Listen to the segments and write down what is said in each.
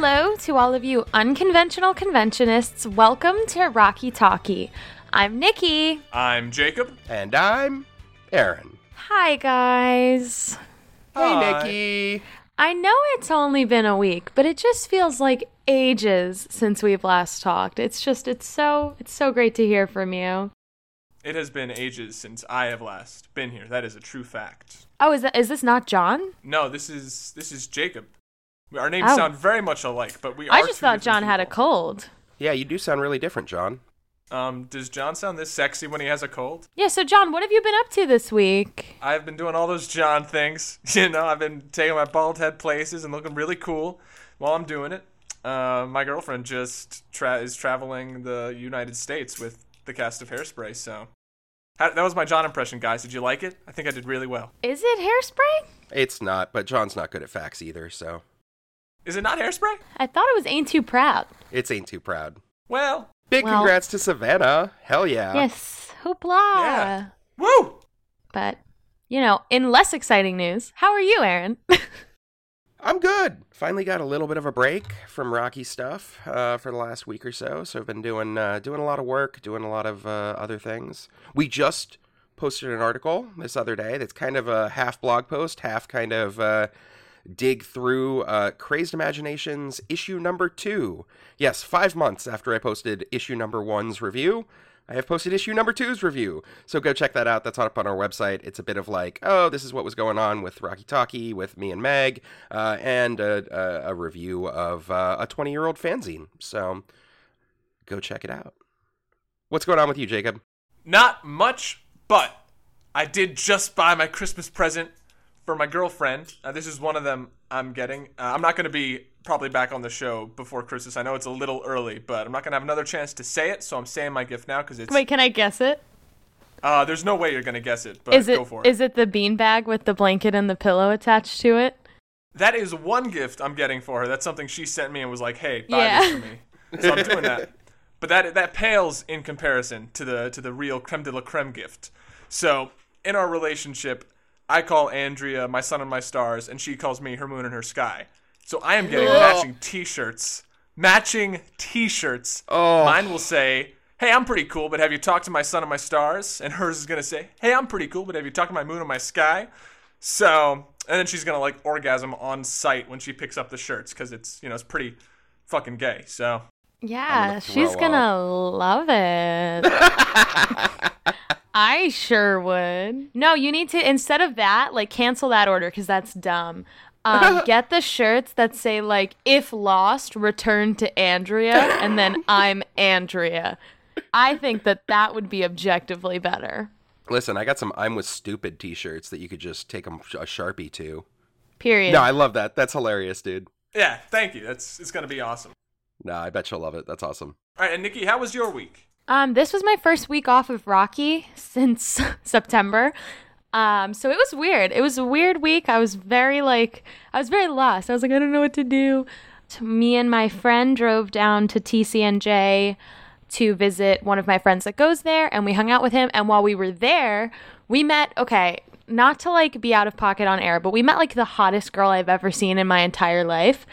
Hello to all of you unconventional conventionists. Welcome to Rocky Talkie. I'm Nikki. I'm Jacob. And I'm Aaron. Hi, guys. Hey, Nikki. I know it's only been a week, but it just feels like ages since we've last talked. It's just it's so it's so great to hear from you. It has been ages since I have last been here. That is a true fact. Oh, is that is this not John? No, this is this is Jacob. Our names Oh. sound very much alike, but we are I just two thought different John had a cold. Yeah, you do sound really different, John. Um, does John sound this sexy when he has a cold? Yeah, so John, what have you been up to this week? I've been doing all those John things. You know, I've been taking my bald head places and looking really cool while I'm doing it. Uh, my girlfriend just tra- is traveling the United States with the cast of Hairspray, so How- that was my John impression, guys. Did you like it? I think I did really well. Is it hairspray? It's not, but John's not good at facts either, so Is it not Hairspray? I thought it was Ain't Too Proud. it's ain't too proud. Well, Big Well- congrats to Savannah. Hell yeah. Yes, hoopla. Yeah. woo! But you know, in less exciting news, how are you, Aaron? I'm good. Finally got a little bit of a break from Rocky stuff uh, for the last week or so. So I've been doing uh, doing a lot of work, doing a lot of uh, other things. We just posted an article this other day that's kind of a half blog post, half kind of uh, dig through uh, Crazed Imaginations issue number two. Yes, five months after I posted issue number one's review. I have posted issue number two's review. So go check that out. That's up on our website. It's a bit of like, oh, this is what was going on with Rocky Talkie, with me and Meg, uh, and a, a, a review of uh, a 20 year old fanzine. So go check it out. What's going on with you, Jacob? Not much, but I did just buy my Christmas present for my girlfriend. Uh, this is one of them I'm getting. Uh, I'm not going to be probably back on the show before Christmas. I know it's a little early, but I'm not going to have another chance to say it, so I'm saying my gift now because it's. Wait, can I guess it? Uh, there's no way you're going to guess it, but Is it go for it. is it the beanbag with the blanket and the pillow attached to it? That is one gift I'm getting for her. That's something she sent me and was like, "Hey, buy Yeah. this for me." So I'm doing that. But that that pales in comparison to the to the real creme de la creme gift. So in our relationship, I call Andrea my sun and my stars, and she calls me her moon and her sky. So I am getting Ugh. matching T-shirts. Matching T-shirts. Oh. Mine will say. Hey, I'm pretty cool, but have you talked to my sun and my stars? And hers is gonna say, Hey, I'm pretty cool, but have you talked to my moon and my sky? So, and then she's gonna like orgasm on site when she picks up the shirts because it's you know it's pretty fucking gay. So Yeah, gonna she's gonna love it. I sure would. No, you need to instead of that, like cancel that order because that's dumb. Um, get the shirts that say like "If lost, return to Andrea," and then I'm Andrea. I think that that would be objectively better. Listen, I got some I'm with stupid t shirts that you could just take 'em a Sharpie to. Period. No, I love that. That's hilarious, dude. yeah, thank you. That's it's gonna be awesome. No, I bet you'll love it. That's awesome. All right, and Nikki, how was your week? Um, this was my first week off of Rocky since September. Um, so it was weird. It was a weird week. I was very like, I was very lost. I was like, I don't know what to do. Me and my friend drove down to TCNJ to visit one of my friends that goes there, and we hung out with him. And while we were there, we met. Okay, not to like be out of pocket on air, but we met like the hottest girl I've ever seen in my entire life.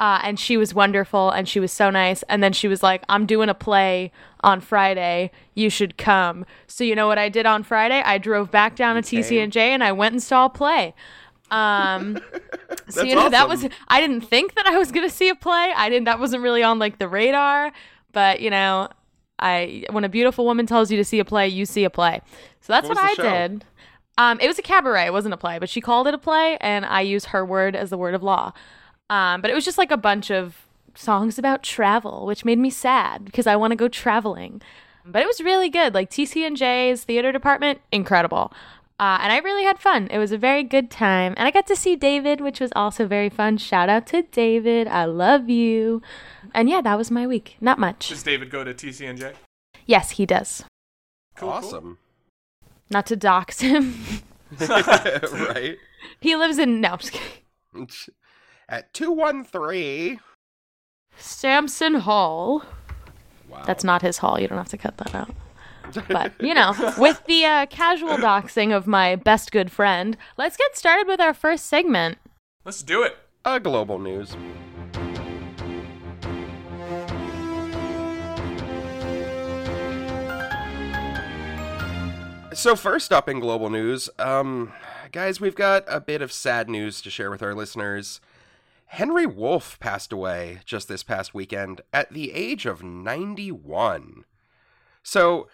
Uh, and she was wonderful and she was so nice. And then she was like, I'm doing a play on Friday. You should come. So, you know what I did on Friday? I drove back down to TCNJ and I went and saw a play. Um, so, you know, that was, I didn't think that I was going to see a play. I didn't, that wasn't really on like the radar. But, you know, I, when a beautiful woman tells you to see a play, you see a play. So that's What what, I show? did. Um, it was a cabaret. It wasn't a play, but she called it a play, and I use her word as the word of law. Um, but it was just like a bunch of songs about travel, which made me sad because I want to go traveling. But it was really good. Like TCNJ's theater department, incredible. Uh, and I really had fun. It was a very good time. And I got to see David, which was also very fun. Shout out to David. I love you. And yeah, that was my week. Not much. Does David go to TCNJ? Yes, he does. Cool, cool. awesome. Not to dox him. right? he lives in, no, I'm just kidding. at 213 Samson Hall. Wow. That's not his hall. You don't have to cut that out. But, you know, with the uh, casual doxing of my best good friend, let's get started with our first segment. Let's do it. Uh, global news. So, first up in global news, um, guys, we've got a bit of sad news to share with our listeners. Henry Woolf passed away just this past weekend at the age of 91. So,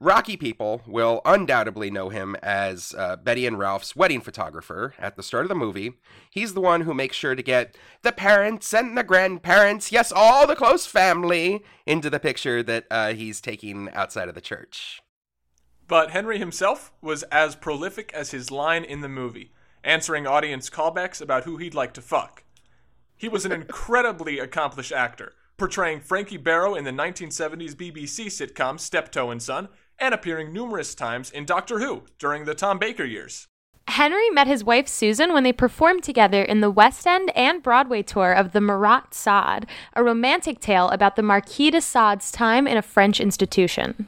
Rocky people will undoubtedly know him as uh, Betty and Ralph's wedding photographer at the start of the movie. He's the one who makes sure to get the parents and the grandparents, yes, all the close family, into the picture that uh, he's taking outside of the church. But Henry himself was as prolific as his line in the movie, answering audience callbacks about who he'd like to fuck. He was an incredibly accomplished actor, portraying Frankie Barrow in the 1970s BBC sitcom Steptoe and Son, and appearing numerous times in Doctor Who during the Tom Baker years. Henry met his wife Susan when they performed together in the West End and Broadway tour of The Marat Sade, a romantic tale about the Marquis de Sade's time in a French institution.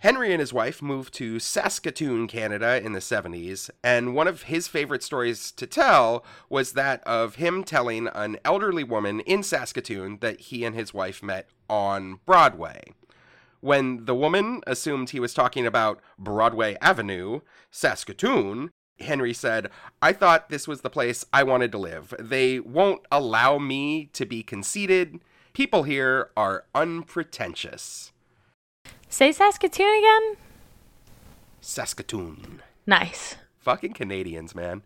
Henry and his wife moved to Saskatoon, Canada in the 70s, and one of his favorite stories to tell was that of him telling an elderly woman in Saskatoon that he and his wife met on Broadway. When the woman assumed he was talking about Broadway Avenue, Saskatoon, Henry said, I thought this was the place I wanted to live. They won't allow me to be conceited. People here are unpretentious. Say Saskatoon again? Saskatoon. Nice. Fucking Canadians, man.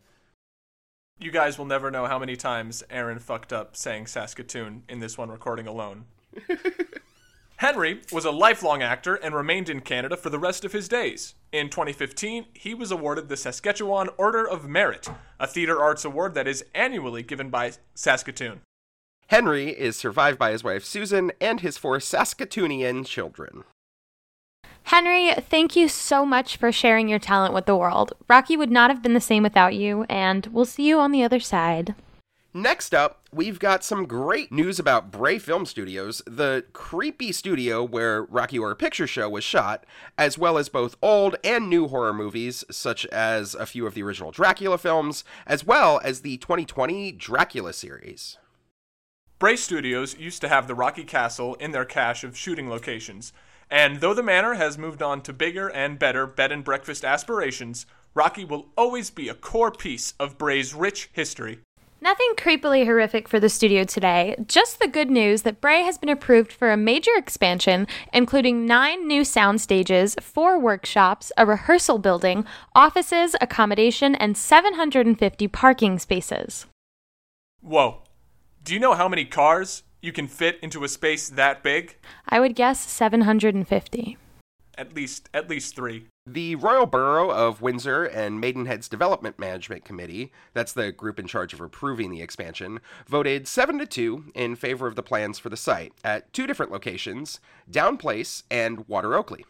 You guys will never know how many times Aaron fucked up saying Saskatoon in this one recording alone. Henry was a lifelong actor and remained in Canada for the rest of his days. In 2015, he was awarded the Saskatchewan Order of Merit, a theater arts award that is annually given by Saskatoon. Henry is survived by his wife Susan and his four Saskatoonian children. Henry, thank you so much for sharing your talent with the world. Rocky would not have been the same without you, and we'll see you on the other side. Next up, we've got some great news about Bray Film Studios, the creepy studio where Rocky Horror Picture Show was shot, as well as both old and new horror movies, such as a few of the original Dracula films, as well as the 2020 Dracula series. Bray Studios used to have the Rocky Castle in their cache of shooting locations, and though the manor has moved on to bigger and better bed and breakfast aspirations, Rocky will always be a core piece of Bray's rich history. Nothing creepily horrific for the studio today, just the good news that Bray has been approved for a major expansion, including nine new sound stages, four workshops, a rehearsal building, offices, accommodation, and 750 parking spaces. Whoa. Do you know how many cars you can fit into a space that big? I would guess 750. At least at least 3. The Royal Borough of Windsor and Maidenhead's Development Management Committee, that's the group in charge of approving the expansion, voted 7 to 2 in favor of the plans for the site at two different locations, Down Place and Water Oakley.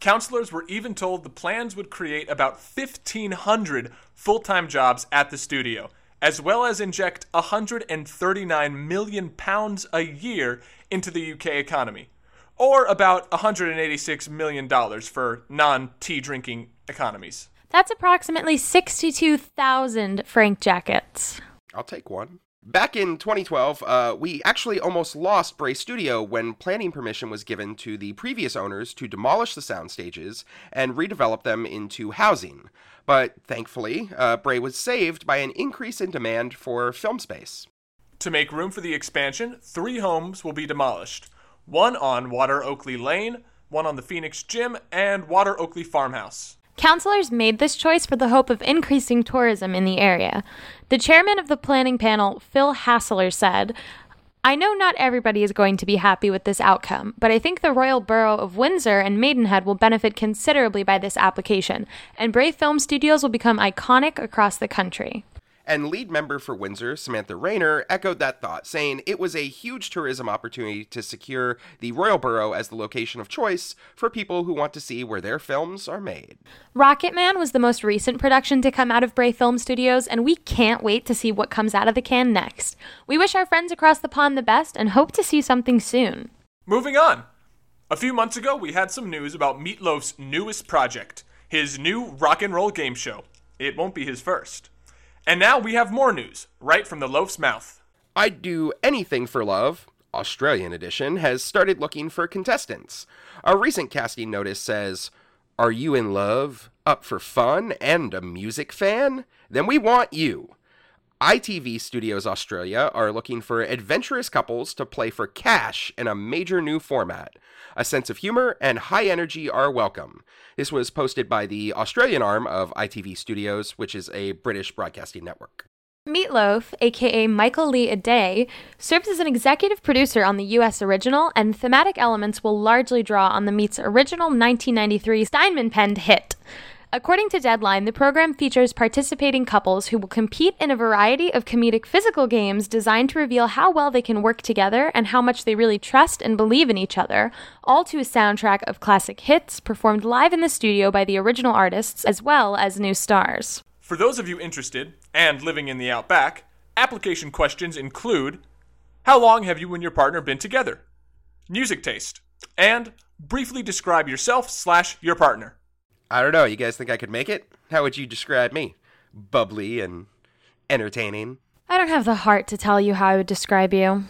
Councilors were even told the plans would create about 1,500 full time jobs at the studio, as well as inject 139 million pounds a year into the UK economy, or about 186 million dollars for non-tea drinking economies. That's approximately 62,000 Frank jackets. I'll take one. Back in 2012, uh, we actually almost lost Bray Studio when planning permission was given to the previous owners to demolish the sound stages and redevelop them into housing. But thankfully, uh, Bray was saved by an increase in demand for film space. To make room for the expansion, three homes will be demolished one on Water Oakley Lane, one on the Phoenix Gym, and Water Oakley Farmhouse. Councilors made this choice for the hope of increasing tourism in the area. The chairman of the planning panel, Phil Haseler, said, I know not everybody is going to be happy with this outcome, but I think the Royal Borough of Windsor and Maidenhead will benefit considerably by this application, and Bray Film Studios will become iconic across the country. And lead member for Windsor, Samantha Rayner, echoed that thought, saying it was a huge tourism opportunity to secure the Royal Borough as the location of choice for people who want to see where their films are made. Rocketman was the most recent production to come out of Bray Film Studios, and we can't wait to see what comes out of the can next. We wish our friends across the pond the best and hope to see something soon. Moving on. A few months ago, we had some news about Meatloaf's newest project, his new rock and roll game show. It won't be his first. And now we have more news, right from the loaf's mouth. I'd Do Anything for Love, Australian edition, has started looking for contestants. A recent casting notice says, Are you in love, up for fun, and a music fan? Then we want you. ITV Studios Australia are looking for adventurous couples to play for cash in a major new format. A sense of humor and high energy are welcome. This was posted by the Australian arm of ITV Studios, which is a British broadcasting network. Meatloaf, aka Michael Lee Aday, serves as an executive producer on the U.S. original, and thematic elements will largely draw on the Meat's original 1993 Steinman penned hit. According to Deadline, the program features participating couples who will compete in a variety of comedic physical games designed to reveal how well they can work together and how much they really trust and believe in each other, all to a soundtrack of classic hits performed live in the studio by the original artists as well as new stars. For those of you interested and living in the outback, application questions include How long have you and your partner been together? Music taste. And briefly describe yourself slash your partner. I don't know. You guys think I could make it? How would you describe me? Bubbly and entertaining. I don't have the heart to tell you how I would describe you.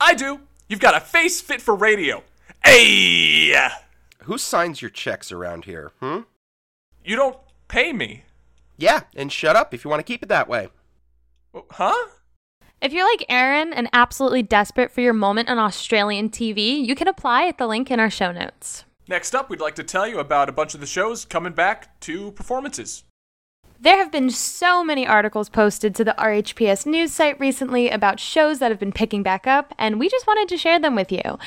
I do. You've got a face fit for radio. Hey! Who signs your checks around here? Hmm? You don't pay me. Yeah, and shut up if you want to keep it that way. Huh? If you're like Aaron and absolutely desperate for your moment on Australian TV, you can apply at the link in our show notes. Next up, we'd like to tell you about a bunch of the shows coming back to performances. There have been so many articles posted to the RHPS news site recently about shows that have been picking back up, and we just wanted to share them with you.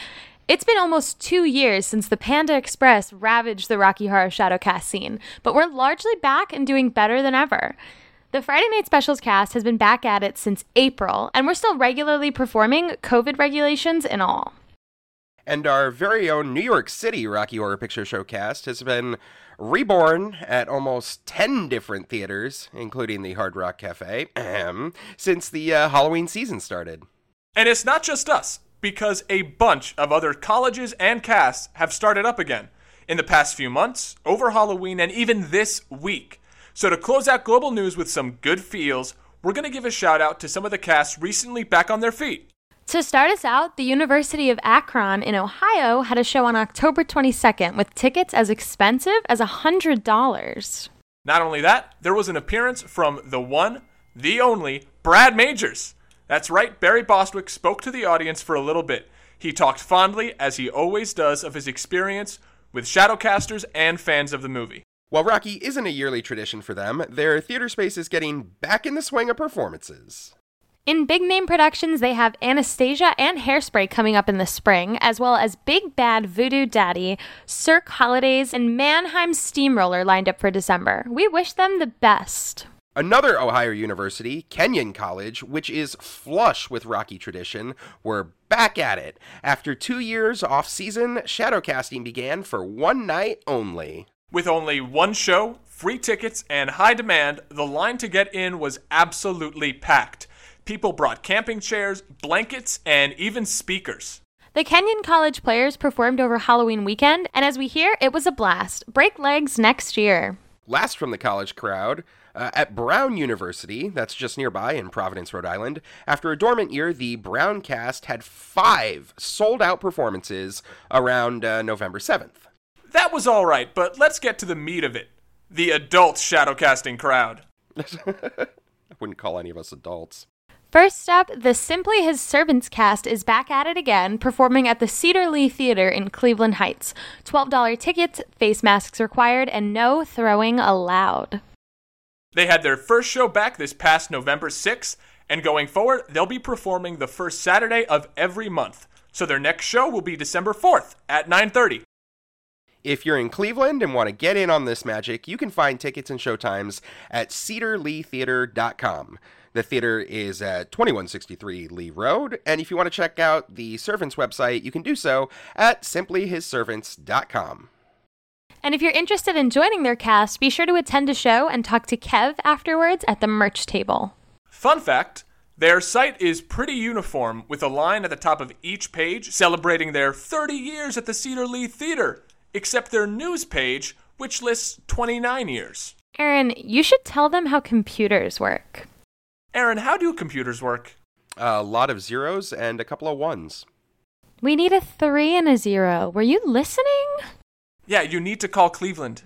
It's been almost two years since the Panda Express ravaged the Rocky Horror Shadowcast scene, but we're largely back and doing better than ever. The Friday Night Specials cast has been back at it since April, and we're still regularly performing, COVID regulations and all. And our very own New York City Rocky Horror Picture Show cast has been reborn at almost 10 different theaters, including the Hard Rock Cafe, since the uh, Halloween season started. And it's not just us because a bunch of other colleges and casts have started up again in the past few months, over Halloween, and even this week. So, to close out global news with some good feels, we're going to give a shout out to some of the casts recently back on their feet. To start us out, the University of Akron in Ohio had a show on October 22nd with tickets as expensive as $100. Not only that, there was an appearance from the one, the only, Brad Majors. That's right, Barry Bostwick spoke to the audience for a little bit. He talked fondly, as he always does, of his experience with Shadowcasters and fans of the movie. While Rocky isn't a yearly tradition for them, their theater space is getting back in the swing of performances. In big name productions, they have Anastasia and Hairspray coming up in the spring, as well as Big Bad Voodoo Daddy, Cirque Holidays, and Mannheim Steamroller lined up for December. We wish them the best. Another Ohio University, Kenyon College, which is flush with Rocky tradition, we're back at it. After two years off season, shadowcasting began for one night only. With only one show, free tickets, and high demand, the line to get in was absolutely packed. People brought camping chairs, blankets, and even speakers. The Kenyon College players performed over Halloween weekend, and as we hear, it was a blast. Break legs next year. Last from the college crowd, uh, at Brown University, that's just nearby in Providence, Rhode Island, after a dormant year, the Brown cast had five sold out performances around uh, November 7th. That was all right, but let's get to the meat of it the adult shadowcasting crowd. I wouldn't call any of us adults. First up, the Simply His Servants cast is back at it again, performing at the Cedar Lee Theater in Cleveland Heights. $12 tickets, face masks required, and no throwing allowed. They had their first show back this past November 6th, and going forward, they'll be performing the first Saturday of every month. So their next show will be December 4th at 9:30. If you're in Cleveland and want to get in on this magic, you can find tickets and showtimes at cedarleetheater.com. The theater is at 2163 Lee Road, and if you want to check out the Servants website, you can do so at simplyhisservants.com. And if you're interested in joining their cast, be sure to attend a show and talk to Kev afterwards at the merch table. Fun fact their site is pretty uniform, with a line at the top of each page celebrating their 30 years at the Cedar Lee Theater, except their news page, which lists 29 years. Aaron, you should tell them how computers work. Aaron, how do computers work? A lot of zeros and a couple of ones. We need a three and a zero. Were you listening? Yeah, you need to call Cleveland.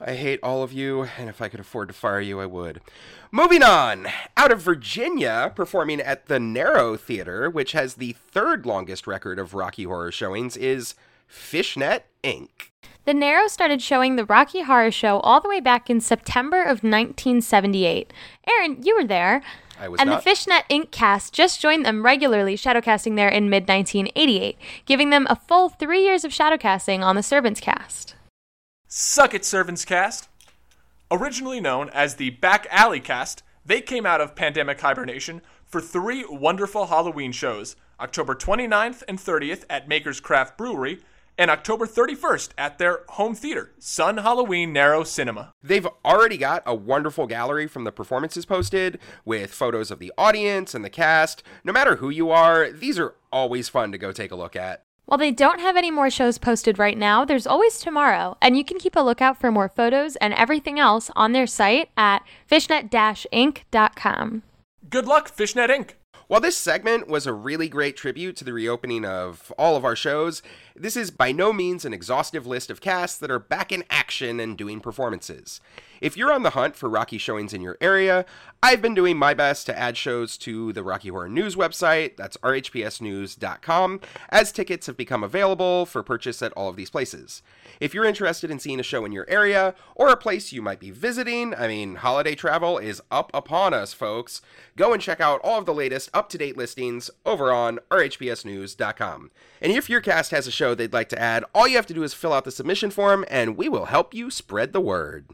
I hate all of you, and if I could afford to fire you, I would. Moving on, out of Virginia, performing at the Naro Theater, which has the third longest record of Rocky Horror showings, is Fishnet Inc. The Naro started showing the Rocky Horror Show all the way back in September of 1978. Aaron, you were there. I was and not. the Fishnet Inc. cast just joined them regularly shadowcasting there in mid 1988, giving them a full three years of shadowcasting on the Servants cast. Suck It Servants Cast. Originally known as the Back Alley Cast, they came out of pandemic hibernation for three wonderful Halloween shows October 29th and 30th at Maker's Craft Brewery, and October 31st at their home theater, Sun Halloween Naro Cinema. They've already got a wonderful gallery from the performances posted with photos of the audience and the cast. No matter who you are, these are always fun to go take a look at. While they don't have any more shows posted right now, there's always tomorrow, and you can keep a lookout for more photos and everything else on their site at fishnet-inc.com. Good luck, Fishnet Inc. While this segment was a really great tribute to the reopening of all of our shows, this is by no means an exhaustive list of casts that are back in action and doing performances. If you're on the hunt for Rocky showings in your area, I've been doing my best to add shows to the Rocky Horror News website, that's rhpsnews.com, as tickets have become available for purchase at all of these places. If you're interested in seeing a show in your area or a place you might be visiting, I mean, holiday travel is up upon us, folks. Go and check out all of the latest up to date listings over on rhpsnews.com. And if your cast has a show they'd like to add, all you have to do is fill out the submission form and we will help you spread the word.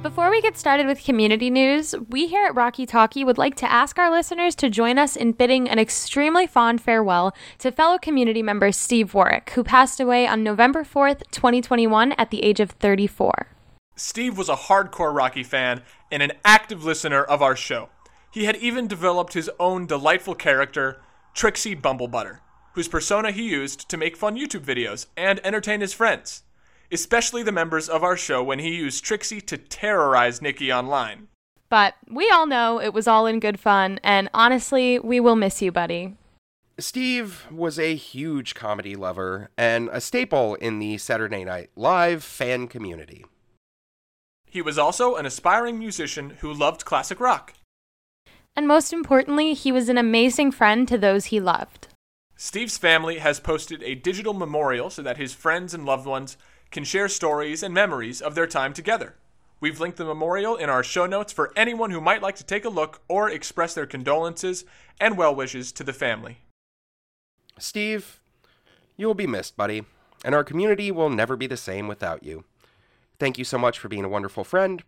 Before we get started with community news, we here at Rocky Talkie would like to ask our listeners to join us in bidding an extremely fond farewell to fellow community member Steve Warwick, who passed away on November 4th, 2021, at the age of 34. Steve was a hardcore Rocky fan and an active listener of our show. He had even developed his own delightful character, Trixie Bumblebutter, whose persona he used to make fun YouTube videos and entertain his friends, especially the members of our show when he used Trixie to terrorize Nikki online. But we all know it was all in good fun, and honestly, we will miss you, buddy. Steve was a huge comedy lover and a staple in the Saturday Night Live fan community. He was also an aspiring musician who loved classic rock. And most importantly, he was an amazing friend to those he loved. Steve's family has posted a digital memorial so that his friends and loved ones can share stories and memories of their time together. We've linked the memorial in our show notes for anyone who might like to take a look or express their condolences and well wishes to the family. Steve, you will be missed, buddy, and our community will never be the same without you. Thank you so much for being a wonderful friend.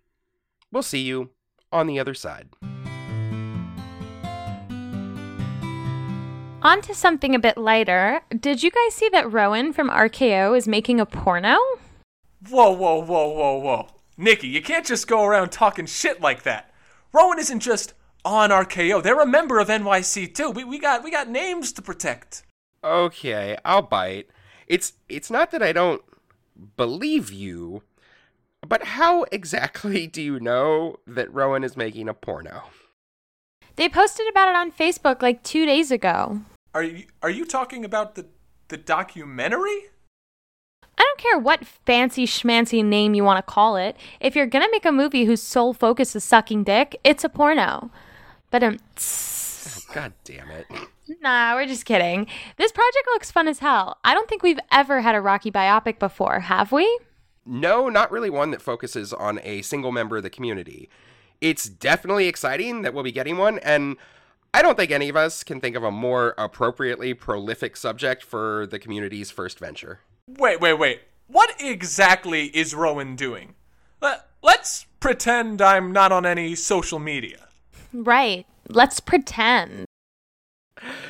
We'll see you on the other side. On to something a bit lighter. Did you guys see that Rowan from RKO is making a porno? Whoa, whoa, whoa, whoa, whoa. Nikki, you can't just go around talking shit like that. Rowan isn't just on RKO. They're a member of NYC too. We, we got we got names to protect. Okay, I'll bite. It's it's not that I don't believe you, but how exactly do you know that Rowan is making a porno? They posted about it on Facebook like two days ago. Are you are you talking about the the documentary? I don't care what fancy schmancy name you want to call it. If you're gonna make a movie whose sole focus is sucking dick, it's a porno. But um, Oh, God damn it. nah, we're just kidding. This project looks fun as hell. I don't think we've ever had a Rocky biopic before, have we? No, not really one that focuses on a single member of the community. It's definitely exciting that we'll be getting one, and I don't think any of us can think of a more appropriately prolific subject for the community's first venture. Wait, wait, wait. What exactly is Rowan doing? Let, let's pretend I'm not on any social media. Right. Let's pretend.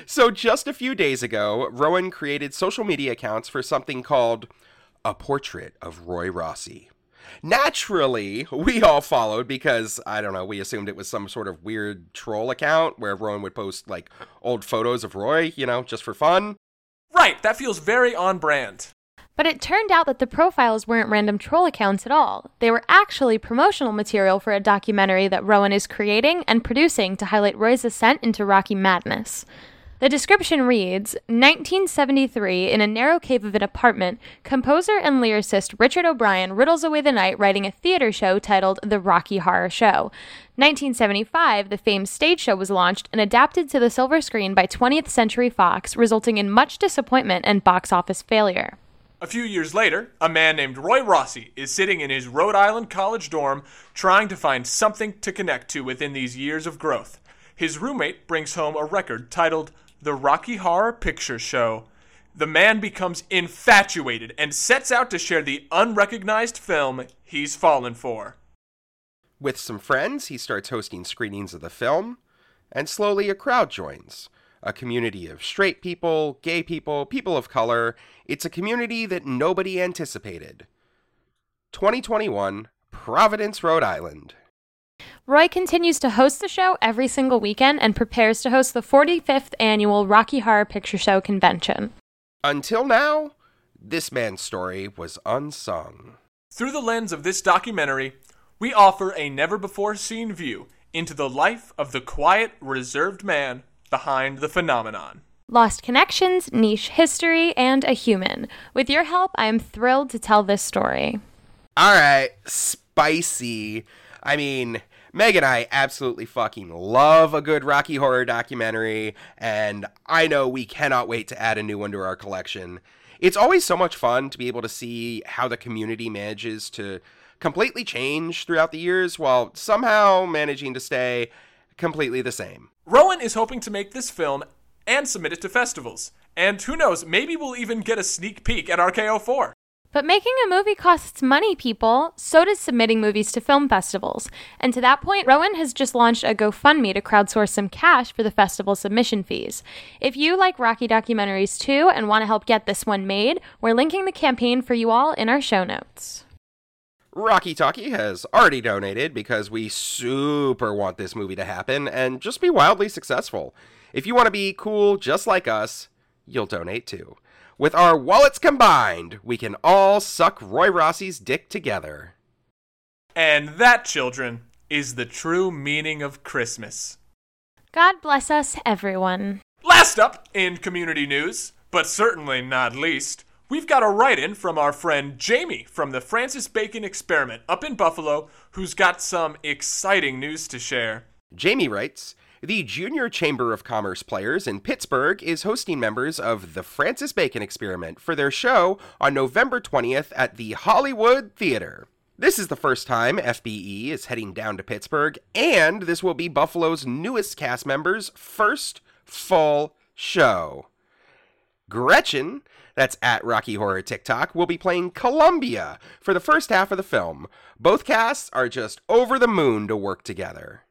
So, just a few days ago, Rowan created social media accounts for something called A Portrait of Roy Rossi. Naturally, we all followed because, I don't know, we assumed it was some sort of weird troll account where Rowan would post, like, old photos of Roy, you know, just for fun. Right, that feels very on brand. But it turned out that the profiles weren't random troll accounts at all. They were actually promotional material for a documentary that Rowan is creating and producing to highlight Roy's ascent into Rocky madness. The description reads 1973, in a narrow cave of an apartment, composer and lyricist Richard O'Brien riddles away the night writing a theater show titled The Rocky Horror Show. 1975, the famed stage show was launched and adapted to the silver screen by 20th Century Fox, resulting in much disappointment and box office failure. A few years later, a man named Roy Rossi is sitting in his Rhode Island college dorm trying to find something to connect to within these years of growth. His roommate brings home a record titled The Rocky Horror Picture Show. The man becomes infatuated and sets out to share the unrecognized film he's fallen for. With some friends, he starts hosting screenings of the film, and slowly a crowd joins. A community of straight people, gay people, people of color. It's a community that nobody anticipated. 2021, Providence, Rhode Island. Roy continues to host the show every single weekend and prepares to host the 45th annual Rocky Horror Picture Show convention. Until now, this man's story was unsung. Through the lens of this documentary, we offer a never before seen view into the life of the quiet, reserved man behind the phenomenon. Lost connections, niche history, and a human. With your help, I am thrilled to tell this story. All right, spicy. I mean, Meg and I absolutely fucking love a good Rocky Horror documentary, and I know we cannot wait to add a new one to our collection. It's always so much fun to be able to see how the community manages to completely change throughout the years while somehow managing to stay completely the same. Rowan is hoping to make this film and submit it to festivals. And who knows, maybe we'll even get a sneak peek at RKO4. But making a movie costs money, people. So does submitting movies to film festivals. And to that point, Rowan has just launched a GoFundMe to crowdsource some cash for the festival submission fees. If you like Rocky documentaries too and want to help get this one made, we're linking the campaign for you all in our show notes. Rocky Talkie has already donated because we super want this movie to happen and just be wildly successful. If you want to be cool just like us, you'll donate too. With our wallets combined, we can all suck Roy Rossi's dick together. And that, children, is the true meaning of Christmas. God bless us, everyone. Last up in community news, but certainly not least, we've got a write in from our friend Jamie from the Francis Bacon Experiment up in Buffalo, who's got some exciting news to share. Jamie writes The Junior Chamber of Commerce Players in Pittsburgh is hosting members of the Francis Bacon Experiment for their show on November 20th at the Hollywood Theater. This is the first time FBE is heading down to Pittsburgh, and this will be Buffalo's newest cast members' first full show. Gretchen, that's at Rocky Horror TikTok, will be playing Columbia for the first half of the film. Both casts are just over the moon to work together.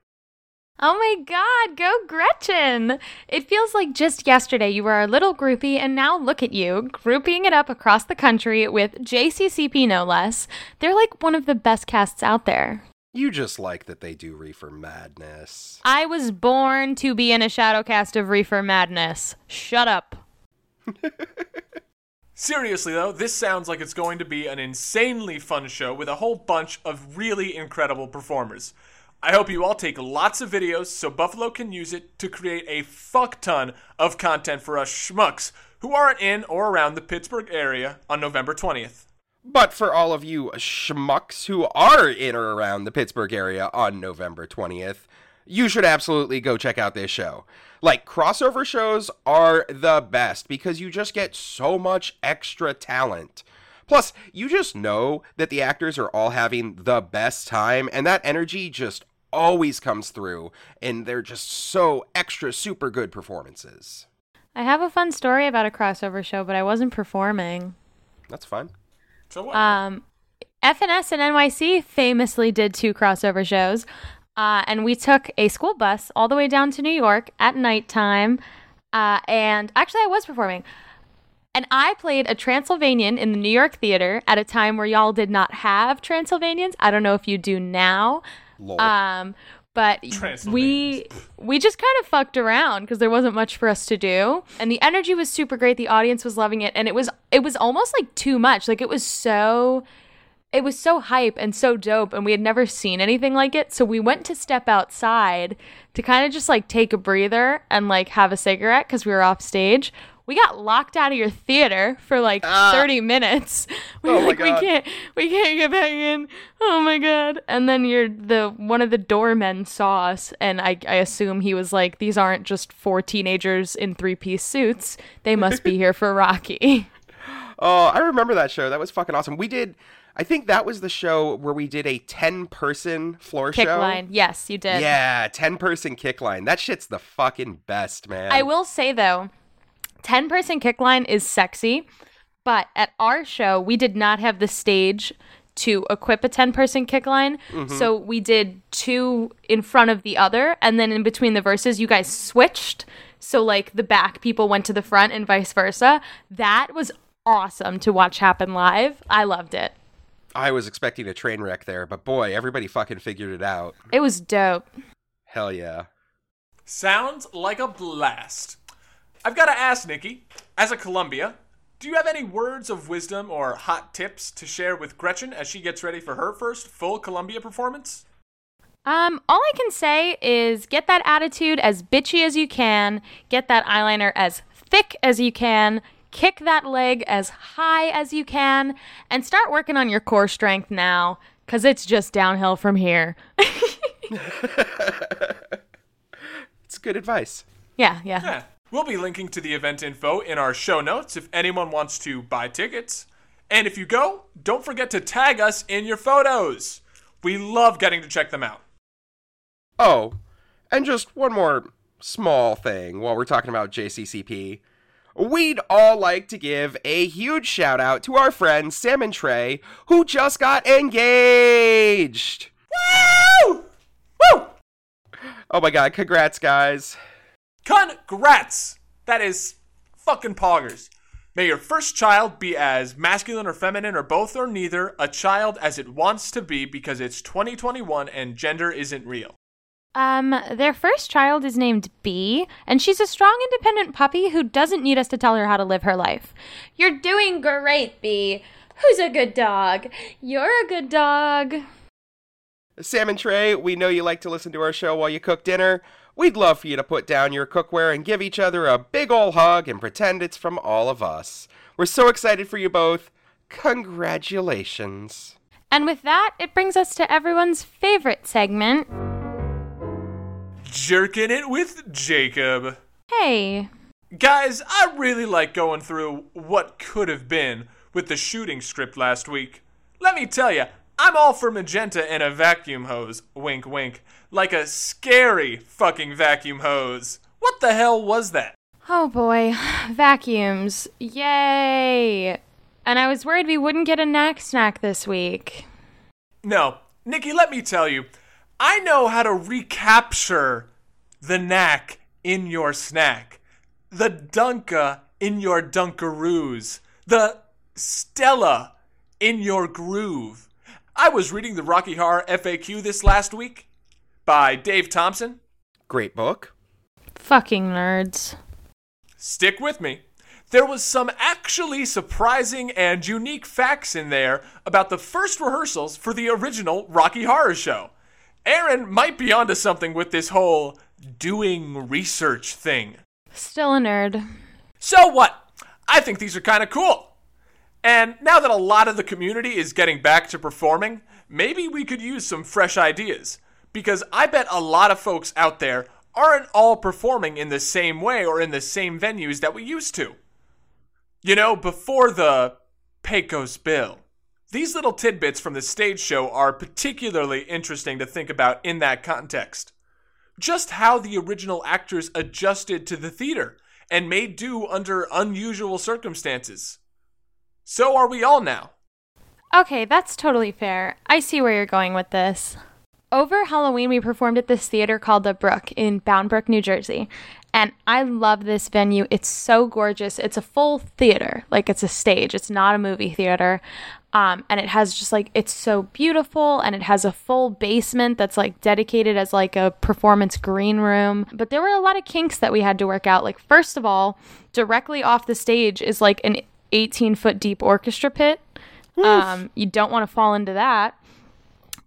Oh my god, go Gretchen! It feels like just yesterday you were a little groupie, and now look at you, grouping it up across the country with JCCP no less. They're like one of the best casts out there. You just like that they do Reefer Madness. I was born to be in a shadow cast of Reefer Madness. Shut up. Seriously, though, this sounds like it's going to be an insanely fun show with a whole bunch of really incredible performers. I hope you all take lots of videos so Buffalo can use it to create a fuck ton of content for us schmucks who aren't in or around the Pittsburgh area on November 20th. But for all of you schmucks who are in or around the Pittsburgh area on November 20th, you should absolutely go check out this show. Like, crossover shows are the best because you just get so much extra talent. Plus, you just know that the actors are all having the best time, and that energy just always comes through, and they're just so extra super good performances. I have a fun story about a crossover show, but I wasn't performing. That's fine. So what? Um, FNS and NYC famously did two crossover shows. Uh, and we took a school bus all the way down to New York at nighttime. Uh, and actually, I was performing. And I played a Transylvanian in the New York theater at a time where y'all did not have Transylvanians. I don't know if you do now. Um, but we we just kind of fucked around because there wasn't much for us to do, and the energy was super great. The audience was loving it, and it was it was almost like too much. Like it was so it was so hype and so dope. And we had never seen anything like it. So we went to step outside to kind of just like take a breather and like have a cigarette because we were off stage we got locked out of your theater for like Ah. 30 minutes we Oh like we can't we can't get back in oh my god and then you're the one of the doormen saw us and i i assume he was like these aren't just four teenagers in three-piece suits they must be here for rocky Oh, I remember that show. That was fucking awesome. We did. I think that was the show where we did a ten-person floor kick show. line yes you did Yeah, ten-person kick line. That shit's the fucking best, man. I will say though, 10 person kick line is sexy, but at our show, we did not have the stage to equip a 10 person kick line. Mm-hmm. So we did two in front of the other, and then in between the verses, you guys switched. So, like, the back people went to the front and vice versa. That was awesome to watch happen live. I loved it. I was expecting a train wreck there, but boy, everybody fucking figured it out. It was dope. Hell yeah. Sounds like a blast. I've got to ask, Nikki, as a Columbia, do you have any words of wisdom or hot tips to share with Gretchen as she gets ready for her first full Columbia performance? Um, all I can say is get that attitude as bitchy as you can, get that eyeliner as thick as you can, kick that leg as high as you can, and start working on your core strength now, because it's just downhill from here. It's good advice. yeah, yeah. Yeah. We'll be linking to the event info in our show notes if anyone wants to buy tickets. And if you go, don't forget to tag us in your photos. We love getting to check them out. Oh, and just one more small thing while we're talking about JCCP. We'd all like to give a huge shout out to our friend Sam and Trey, who just got engaged. Woo! Woo! Oh my god, congrats, guys. Congrats! That is fucking poggers. May your first child be as masculine or feminine or both or neither, a child as it wants to be because it's 2021 and gender isn't real. Um, their first child is named Bee, and she's a strong, independent puppy who doesn't need us to tell her how to live her life. You're doing great, Bee. Who's a good dog? You're a good dog. Sam and Trey, we know you like to listen to our show while you cook dinner. We'd love for you to put down your cookware and give each other a big ol' hug and pretend it's from all of us. We're so excited for you both. Congratulations. And with that, it brings us to everyone's favorite segment. Jerking it with Jacob. Hey, Guys, I really like going through what could have been with the shooting script last week. Let me tell you, I'm all for magenta and a vacuum hose. Wink, wink. Like a scary fucking vacuum hose. What the hell was that? oh boy, vacuums. Yay! And I was worried we wouldn't get a knack snack this week. No, Nikki, let me tell you, I know how to recapture the knack in your snack, the dunka in your dunkaroos, the Stella in your groove. I was reading the Rocky Horror FAQ this last week by Dave Thompson. Great book. Fucking nerds. Stick with me. There was some actually surprising and unique facts in there about the first rehearsals for the original Rocky Horror Show. Aaron might be onto something with this whole doing research thing. Still a nerd. So what? I think these are kind of cool. And now that a lot of the community is getting back to performing, maybe we could use some fresh ideas. Because I bet a lot of folks out there aren't all performing in the same way or in the same venues that we used to. You know, before the Pecos Bill. These little tidbits from the stage show are particularly interesting to think about in that context just how the original actors adjusted to the theater and made do under unusual circumstances. So are we all now. Okay, that's totally fair. I see where you're going with this. Over Halloween, we performed at this theater called The Brook in Bound Brook, New Jersey. And I love this venue. It's so gorgeous. It's a full theater, like it's a stage, it's not a movie theater. Um, and it has just like, it's so beautiful and it has a full basement that's like dedicated as like a performance green room. But there were a lot of kinks that we had to work out. Like, first of all, directly off the stage is like an 18 foot deep orchestra pit Um, you don't want to fall into that.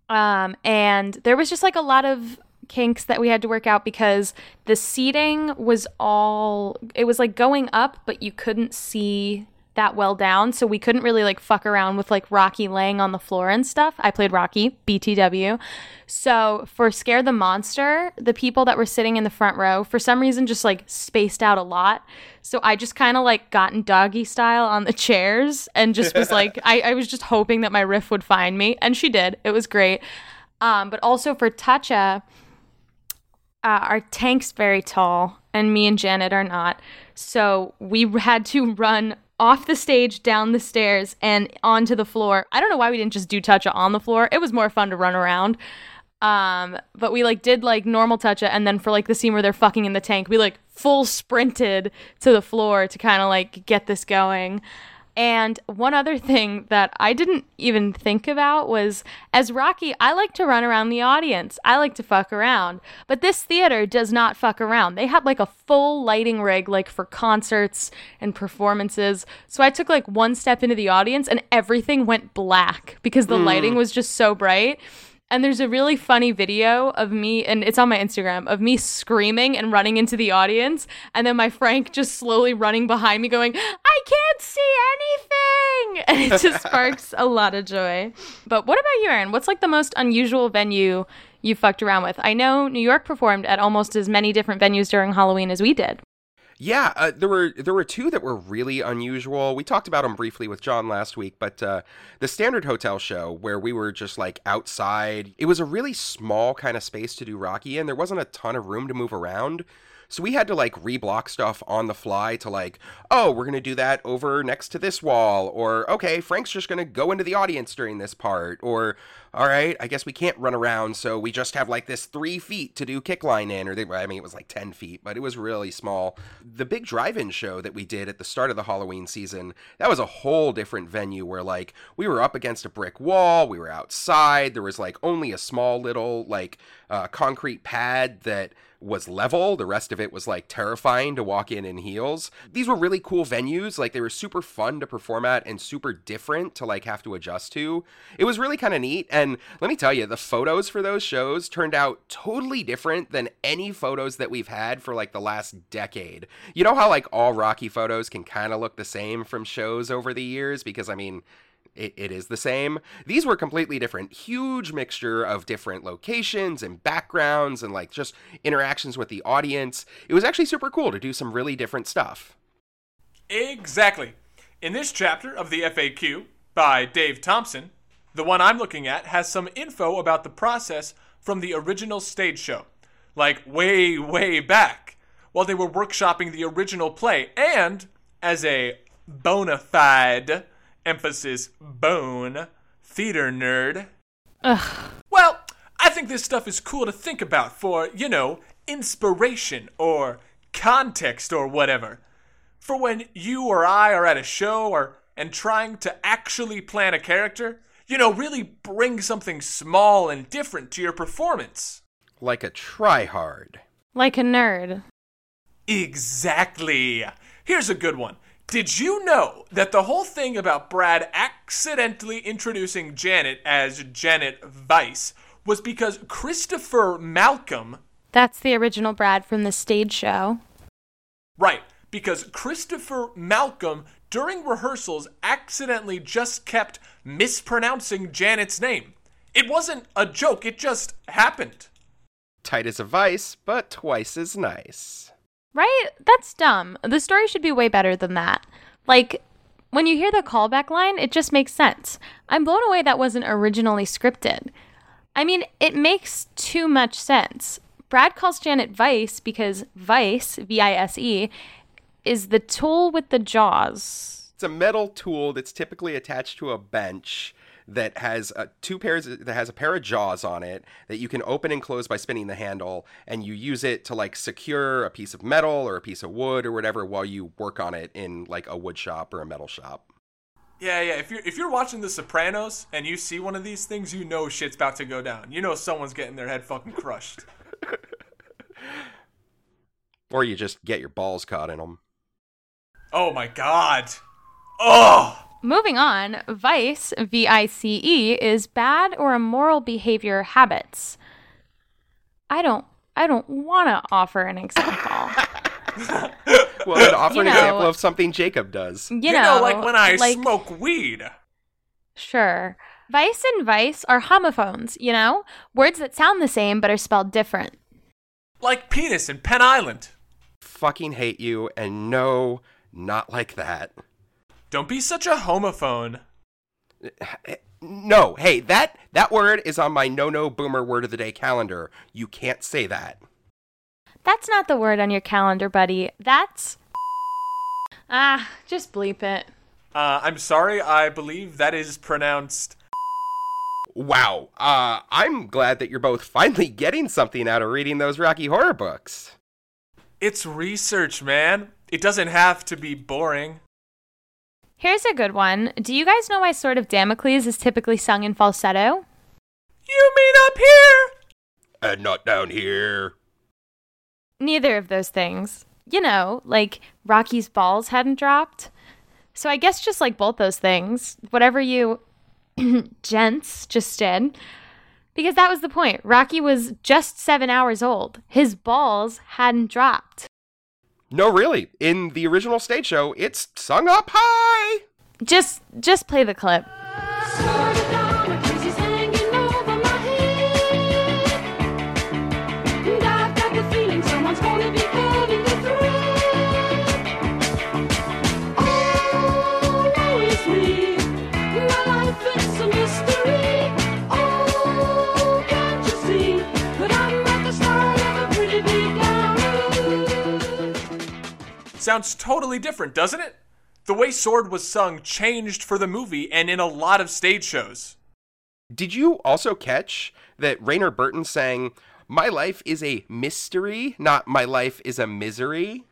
Um, and there was just like a lot of kinks that we had to work out because the seating was all it was like going up, but you couldn't see that well down, so we couldn't really like fuck around with like Rocky laying on the floor and stuff. I played Rocky, BTW. So for Scare the Monster, the people that were sitting in the front row, for some reason, just like spaced out a lot. So I just kind of like got in doggy style on the chairs and just was like, I, I was just hoping that my riff would find me. And she did. It was great. Um, but also for Toucha, uh, our tank's very tall, and me and Janet are not. So we had to run off the stage, down the stairs, and onto the floor. I don't know why we didn't just do Toucha on the floor. It was more fun to run around. Um, but we like did like normal Toucha, and then for like the scene where they're fucking in the tank, we like full sprinted to the floor to kind of like get this going. And one other thing that I didn't even think about was as Rocky, I like to run around the audience. I like to fuck around. But this theater does not fuck around. They had like a full lighting rig, like for concerts and performances. So I took like one step into the audience and everything went black because the mm. lighting was just so bright. And there's a really funny video of me, and it's on my Instagram, of me screaming and running into the audience. And then my Frank just slowly running behind me, going, I can't see anything. And it just sparks a lot of joy. But what about you, Aaron? What's like the most unusual venue you fucked around with? I know New York performed at almost as many different venues during Halloween as we did. Yeah, uh, there were there were two that were really unusual. We talked about them briefly with John last week, but uh, the Standard Hotel show where we were just like outside. It was a really small kind of space to do Rocky in. There wasn't a ton of room to move around. So we had to like reblock stuff on the fly to like, oh, we're going to do that over next to this wall. Or, okay, Frank's just going to go into the audience during this part. Or, all right, I guess we can't run around. So we just have like this three feet to do kickline in. Or, they, I mean, it was like 10 feet, but it was really small. The big drive in show that we did at the start of the Halloween season, that was a whole different venue where like we were up against a brick wall. We were outside. There was like only a small little like uh, concrete pad that was level. The rest of it was like terrifying to walk in in heels. These were really cool venues. Like they were super fun to perform at and super different to like have to adjust to. It was really kind of neat. And let me tell you, the photos for those shows turned out totally different than any photos that we've had for like the last decade. You know how like all Rocky photos can kind of look the same from shows over the years? Because I mean, it, it is the same. These were completely different. Huge mixture of different locations and backgrounds and like just interactions with the audience. It was actually super cool to do some really different stuff. Exactly. In this chapter of the FAQ by Dave Thompson, the one I'm looking at has some info about the process from the original stage show, like way, way back, while they were workshopping the original play, and as a bona fide emphasis bone, theater nerd. Ugh. Well, I think this stuff is cool to think about for, you know, inspiration or context or whatever. For when you or I are at a show or and trying to actually plan a character, you know, really bring something small and different to your performance. Like a try hard. Like a nerd. Exactly. Here's a good one. Did you know that the whole thing about Brad accidentally introducing Janet as Janet Vice was because Christopher Malcolm. That's the original Brad from the stage show. Right, because Christopher Malcolm during rehearsals accidentally just kept mispronouncing Janet's name. It wasn't a joke, it just happened. Tight as a vice, but twice as nice. Right? That's dumb. The story should be way better than that. Like, when you hear the callback line, it just makes sense. I'm blown away that wasn't originally scripted. I mean, it makes too much sense. Brad calls Janet Vice because Vice, V I S E, is the tool with the jaws. It's a metal tool that's typically attached to a bench that has uh, two pairs that has a pair of jaws on it that you can open and close by spinning the handle and you use it to like secure a piece of metal or a piece of wood or whatever while you work on it in like a wood shop or a metal shop. Yeah, yeah. If you're if you're watching The Sopranos and you see one of these things, you know shit's about to go down. You know someone's getting their head fucking crushed. or you just get your balls caught in them. Oh my god. Oh. Moving on, vice, V I C E, is bad or immoral behavior habits. I don't I don't want to offer an example. Well, then offer You an know- example of something Jacob does. You, You know, like when I like- smoke weed. Sure. Vice and vice are homophones, you know? Words that sound the same but are spelled different. Like penis in Penn Island. Fucking hate you, and no, not like that. Don't be such a homophone. No, hey, that that word is on my no no boomer word of the day calendar. You can't say that. That's not the word on your calendar, buddy. That's. Ah, just bleep it. Uh, I'm sorry, I believe that is pronounced. Wow. Uh, I'm glad that you're both finally getting something out of reading those Rocky Horror books. It's research, man. It doesn't have to be boring. Here's a good one. Do you guys know why Sword of Damocles is typically sung in falsetto? You mean up here? And not down here. Neither of those things. You know, like Rocky's balls hadn't dropped. So I guess just like both those things, whatever you gents just did. Because that was the point. Rocky was just seven hours old. His balls hadn't dropped. No, really. In the original stage show, it's sung up high. Just just play the clip. Sounds totally different, doesn't it? The way Sword was sung changed for the movie and in a lot of stage shows. Did you also catch that Rayner Bourton sang, My life is a mystery, not my life is a misery?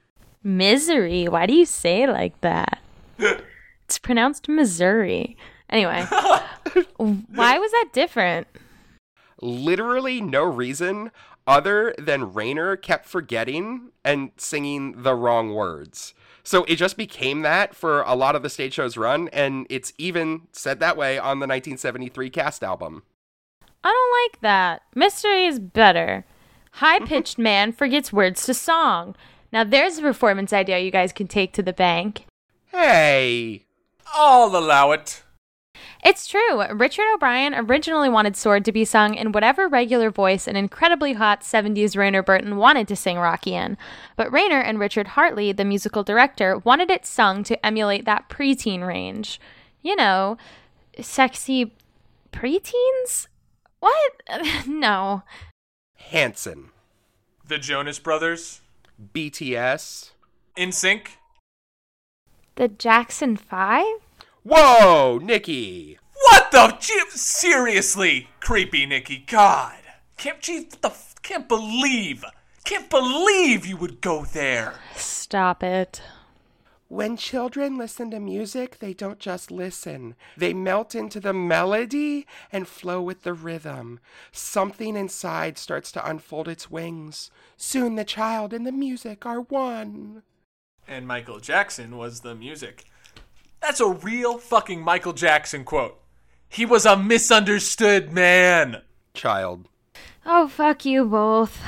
Misery. Why do you say it like that? it's pronounced Missouri. Anyway, why was that different? Literally no reason other than Rayner kept forgetting and singing the wrong words. So it just became that for a lot of the stage show's run, and it's even said that way on the 1973 cast album. I don't like that. Mystery is better. High pitched man forgets words to song. Now there's a performance idea you guys can take to the bank. Hey! I'll allow it. It's true. Richard O'Brien originally wanted Sword to be sung in whatever regular voice an incredibly hot 70s Rayner Bourton wanted to sing Rocky in. But Rayner and Richard Hartley, the musical director, wanted it sung to emulate that preteen range. You know, sexy preteens? What? no. Hanson. The Jonas Brothers. BTS. NSYNC. The Jackson 5? Whoa, Nikki! What the? Gee, Seriously, creepy Nikki. God, can't gee, what the? f- Can't believe, can't believe you would go there. Stop it. When children listen to music, they don't just listen. They melt into the melody and flow with the rhythm. Something inside starts to unfold its wings. Soon the child and the music are one. And Michael Jackson was the music. That's a real fucking Michael Jackson quote. He was a misunderstood man. Child. Oh, fuck you both.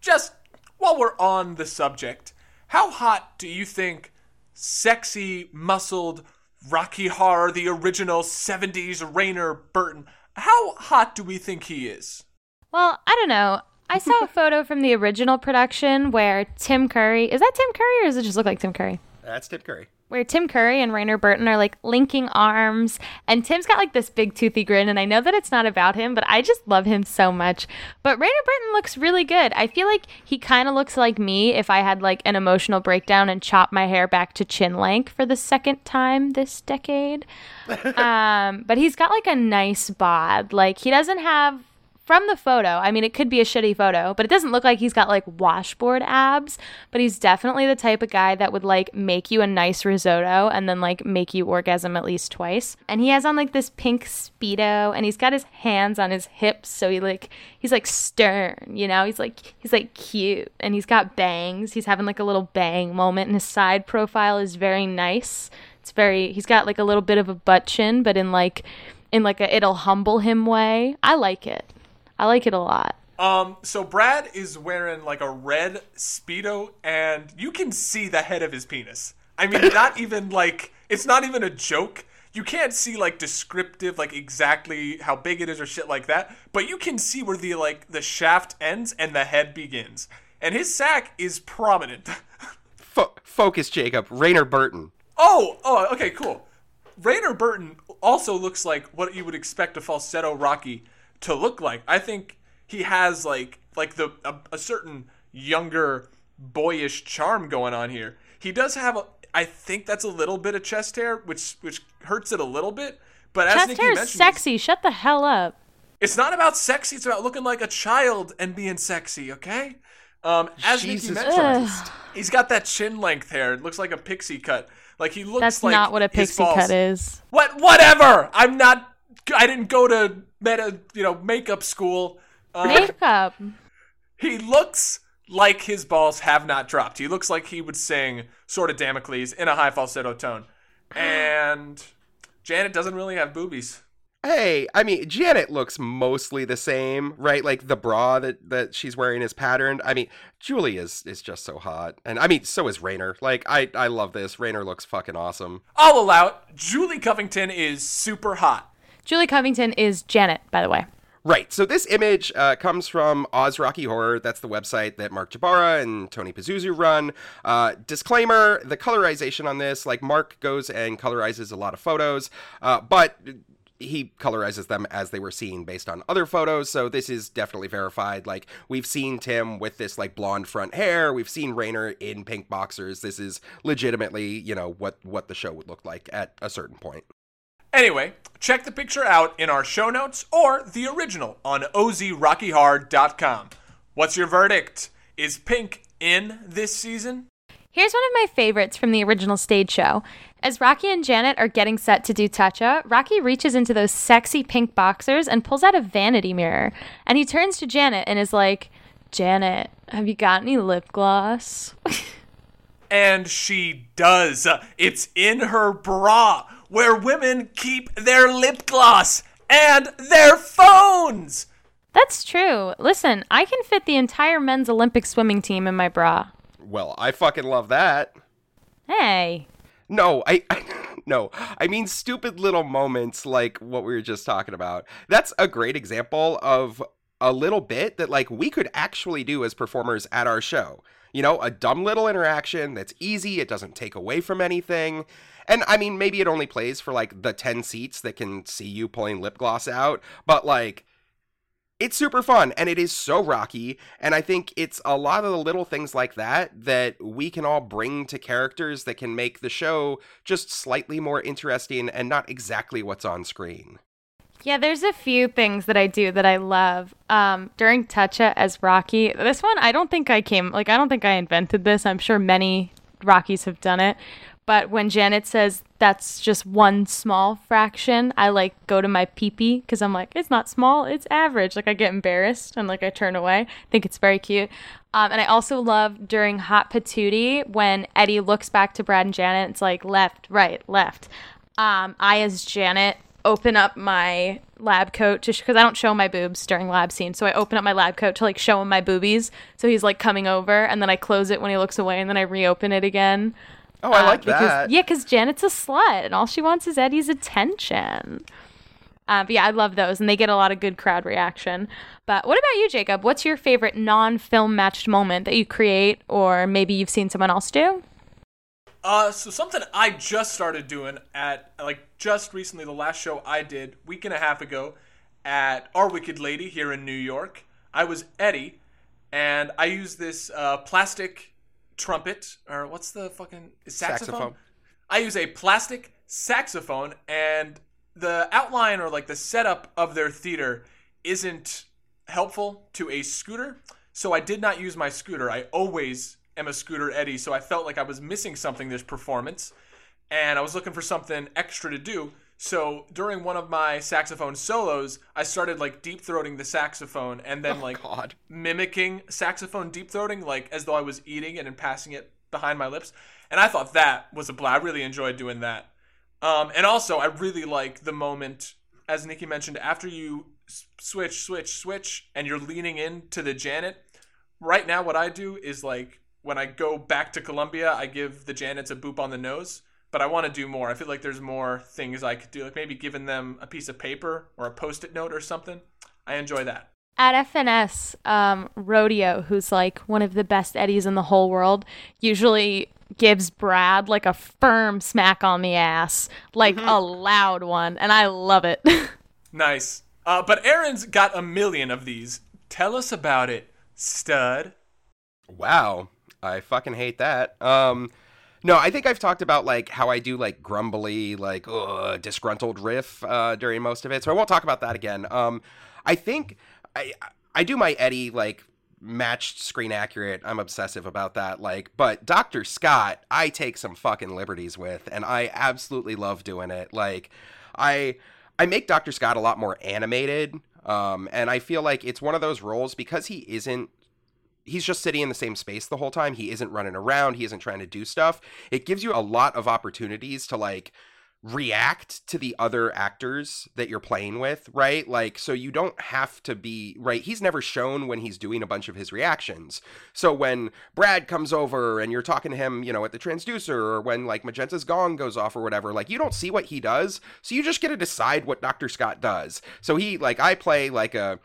Just while we're on the subject, how hot do you think sexy, muscled Rocky Horror, the original 70s Rayner Bourton, how hot do we think he is? Well, I don't know. I saw a photo from the original production where Tim Curry is that Tim Curry or does it just look like Tim Curry? That's Tim Curry. Where Tim Curry and Rayner Bourton are like linking arms, and Tim's got like this big toothy grin, and I know that it's not about him, but I just love him so much. But Rayner Bourton looks really good. I feel like he kind of looks like me if I had like an emotional breakdown and chopped my hair back to chin length for the second time this decade. um, but he's got like a nice bod. Like he doesn't have from the photo, I mean, it could be a shitty photo, but it doesn't look like he's got like washboard abs. But he's definitely the type of guy that would like make you a nice risotto and then like make you orgasm at least twice. And he has on like this pink speedo, and he's got his hands on his hips, so he like he's like stern, you know. He's like he's like cute, and he's got bangs. He's having like a little bang moment, and his side profile is very nice. It's very he's got like a little bit of a butt chin, but in like in like a it'll humble him way. I like it. I like it a lot. Um, so Brad is wearing like a red speedo, and you can see the head of his penis. I mean, not even like it's not even a joke. You can't see like descriptive, like exactly how big it is or shit like that, but you can see where the like the shaft ends and the head begins, and his sack is prominent. Fo- focus, Jacob. Rayner Bourton. Oh, oh, okay, cool. Rayner Bourton also looks like what you would expect a falsetto Rocky to look like. I think he has like like the a, a certain younger boyish charm going on here. He does have a I think that's a little bit of chest hair, which which hurts it a little bit. But as Chest Nikki hair is sexy. Shut the hell up. it's not about sexy. It's about looking like a child and being sexy. Okay. Um, as Jesus Nikki mentioned, Christ. he's got that chin length hair. It looks like a pixie cut. Like he looks That's like not what a pixie cut is. What? Whatever. I'm not. I didn't go to meta, you know, makeup school. Uh, Makeup. he looks like his balls have not dropped. He looks like he would sing Sword of Damocles in a high falsetto tone. And Janet doesn't really have boobies. Hey, I mean, Janet looks mostly the same, right? Like the bra that, that she's wearing is patterned. I mean, Julie is is just so hot, and I mean, so is Rayner. Like, I I love this. Rayner looks fucking awesome. I'll allow it. Julie Covington is super hot. Julie Covington is Janet, by the way. Right. So this image uh, comes from Oz Rocky Horror. That's the website that Mark Jabara and Tony Pazuzu run. Uh, disclaimer: the colorization on this, like Mark goes and colorizes a lot of photos, uh, but he colorizes them as they were seen based on other photos. So this is definitely verified. Like we've seen Tim with this like blonde front hair. We've seen Rainer in pink boxers. This is legitimately, you know, what what the show would look like at a certain point. Anyway, check the picture out in our show notes or the original on ozrockyhorror.com. What's your verdict? Is Pink in this season? Here's one of my favorites from the original stage show. As Rocky and Janet are getting set to do Toucha, Rocky reaches into those sexy pink boxers and pulls out a vanity mirror. And he turns to Janet and is like, Janet, have you got any lip gloss? And she does. It's in her bra where women keep their lip gloss and their phones. That's true. Listen, I can fit the entire men's Olympic swimming team in my bra. Well, I fucking love that. Hey. No, I, I no, I mean stupid little moments like what we were just talking about. That's a great example of a little bit that like we could actually do as performers at our show. You know, a dumb little interaction that's easy, it doesn't take away from anything. And I mean, maybe it only plays for like the 10 seats that can see you pulling lip gloss out, but like it's super fun and it is so rocky and i think it's a lot of the little things like that that we can all bring to characters that can make the show just slightly more interesting and not exactly what's on screen Yeah, there's a few things that I do that I love. Um, during Toucha as Rocky, this one I don't think I came like I don't think I invented this. I'm sure many Rockies have done it. But when Janet says that's just one small fraction, I like go to my peepee because I'm like, it's not small, it's average. Like I get embarrassed and like I turn away. I think it's very cute. Um, and I also love during Hot Patootie when Eddie looks back to Brad and Janet. It's like left, right, left. Um, I as Janet open up my lab coat just because I don't show my boobs during lab scenes. So I open up my lab coat to like show him my boobies. So he's like coming over, and then I close it when he looks away, and then I reopen it again. oh i Uh, like because, that Yeah, because Janet's a slut, and all she wants is Eddie's attention. Uh, but yeah, I love those, and they get a lot of good crowd reaction. But what about you, Jacob? What's your favorite non-film matched moment that you create, or maybe you've seen someone else do? Uh, so something I just started doing at like just recently, the last show I did week and a half ago at Our Wicked Lady here in New York. I was Eddie, and I used this uh, plastic trumpet or what's the fucking saxophone? Saxophone. I use a plastic saxophone, and the outline or like the setup of their theater isn't helpful to a scooter. So I did not use my scooter. I always am a scooter Eddie, so I felt like I was missing something this performance, and I was looking for something extra to do. So during one of my saxophone solos, I started like deep throating the saxophone and then like God. mimicking saxophone deep throating, like as though I was eating it and passing it behind my lips. And I thought that was a blast. I really enjoyed doing that. Um, and also, I really like the moment, as Nikki mentioned, after you switch, switch, switch, and you're leaning into the Janet. Right now, what I do is like when I go back to Columbia, I give the Janets a boop on the nose. But I want to do more. I feel like there's more things I could do, like maybe giving them a piece of paper or a post-it note or something. I enjoy that. At FNS, um, Rodeo, who's like one of the best Eddies in the whole world, usually gives Brad like a firm smack on the ass, like a loud one, and I love it. Nice. Uh, but Aaron's got a million of these. Tell us about it, stud. Wow, I fucking hate that. Um, no, I think I've talked about like how I do like grumbly, like ugh, disgruntled riff uh, during most of it, so I won't talk about that again. Um, I think I I do my Eddie like matched screen accurate. I'm obsessive about that. Like, but Doctor Scott, I take some fucking liberties with, and I absolutely love doing it. Like, I I make Doctor Scott a lot more animated. Um, and I feel like it's one of those roles because he isn't he's just sitting in the same space the whole time. He isn't running around. He isn't trying to do stuff. It gives you a lot of opportunities to like react to the other actors that you're playing with, right? Like, so you don't have to be, right? He's never shown when he's doing a bunch of his reactions. So when Brad comes over and you're talking to him, you know, at the transducer or when like Magenta's gong goes off or whatever, like you don't see what he does. So you just get to decide what Dr. Scott does. So he, like, I play like a,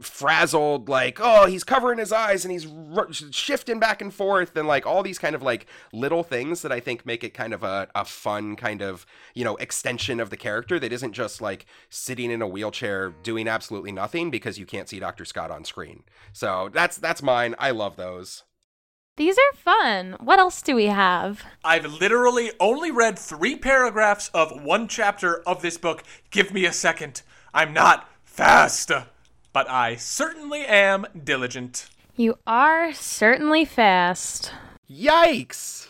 frazzled like oh he's covering his eyes and he's r- shifting back and forth and like all these kind of like little things that i think make it kind of a, a fun kind of you know extension of the character that isn't just like sitting in a wheelchair doing absolutely nothing because you can't see dr scott on screen so that's that's mine i love those These are fun. What else do we have? I've literally only read three paragraphs of one chapter of this book. Give me a second. I'm not fast, but I certainly am diligent. You are certainly fast. yikes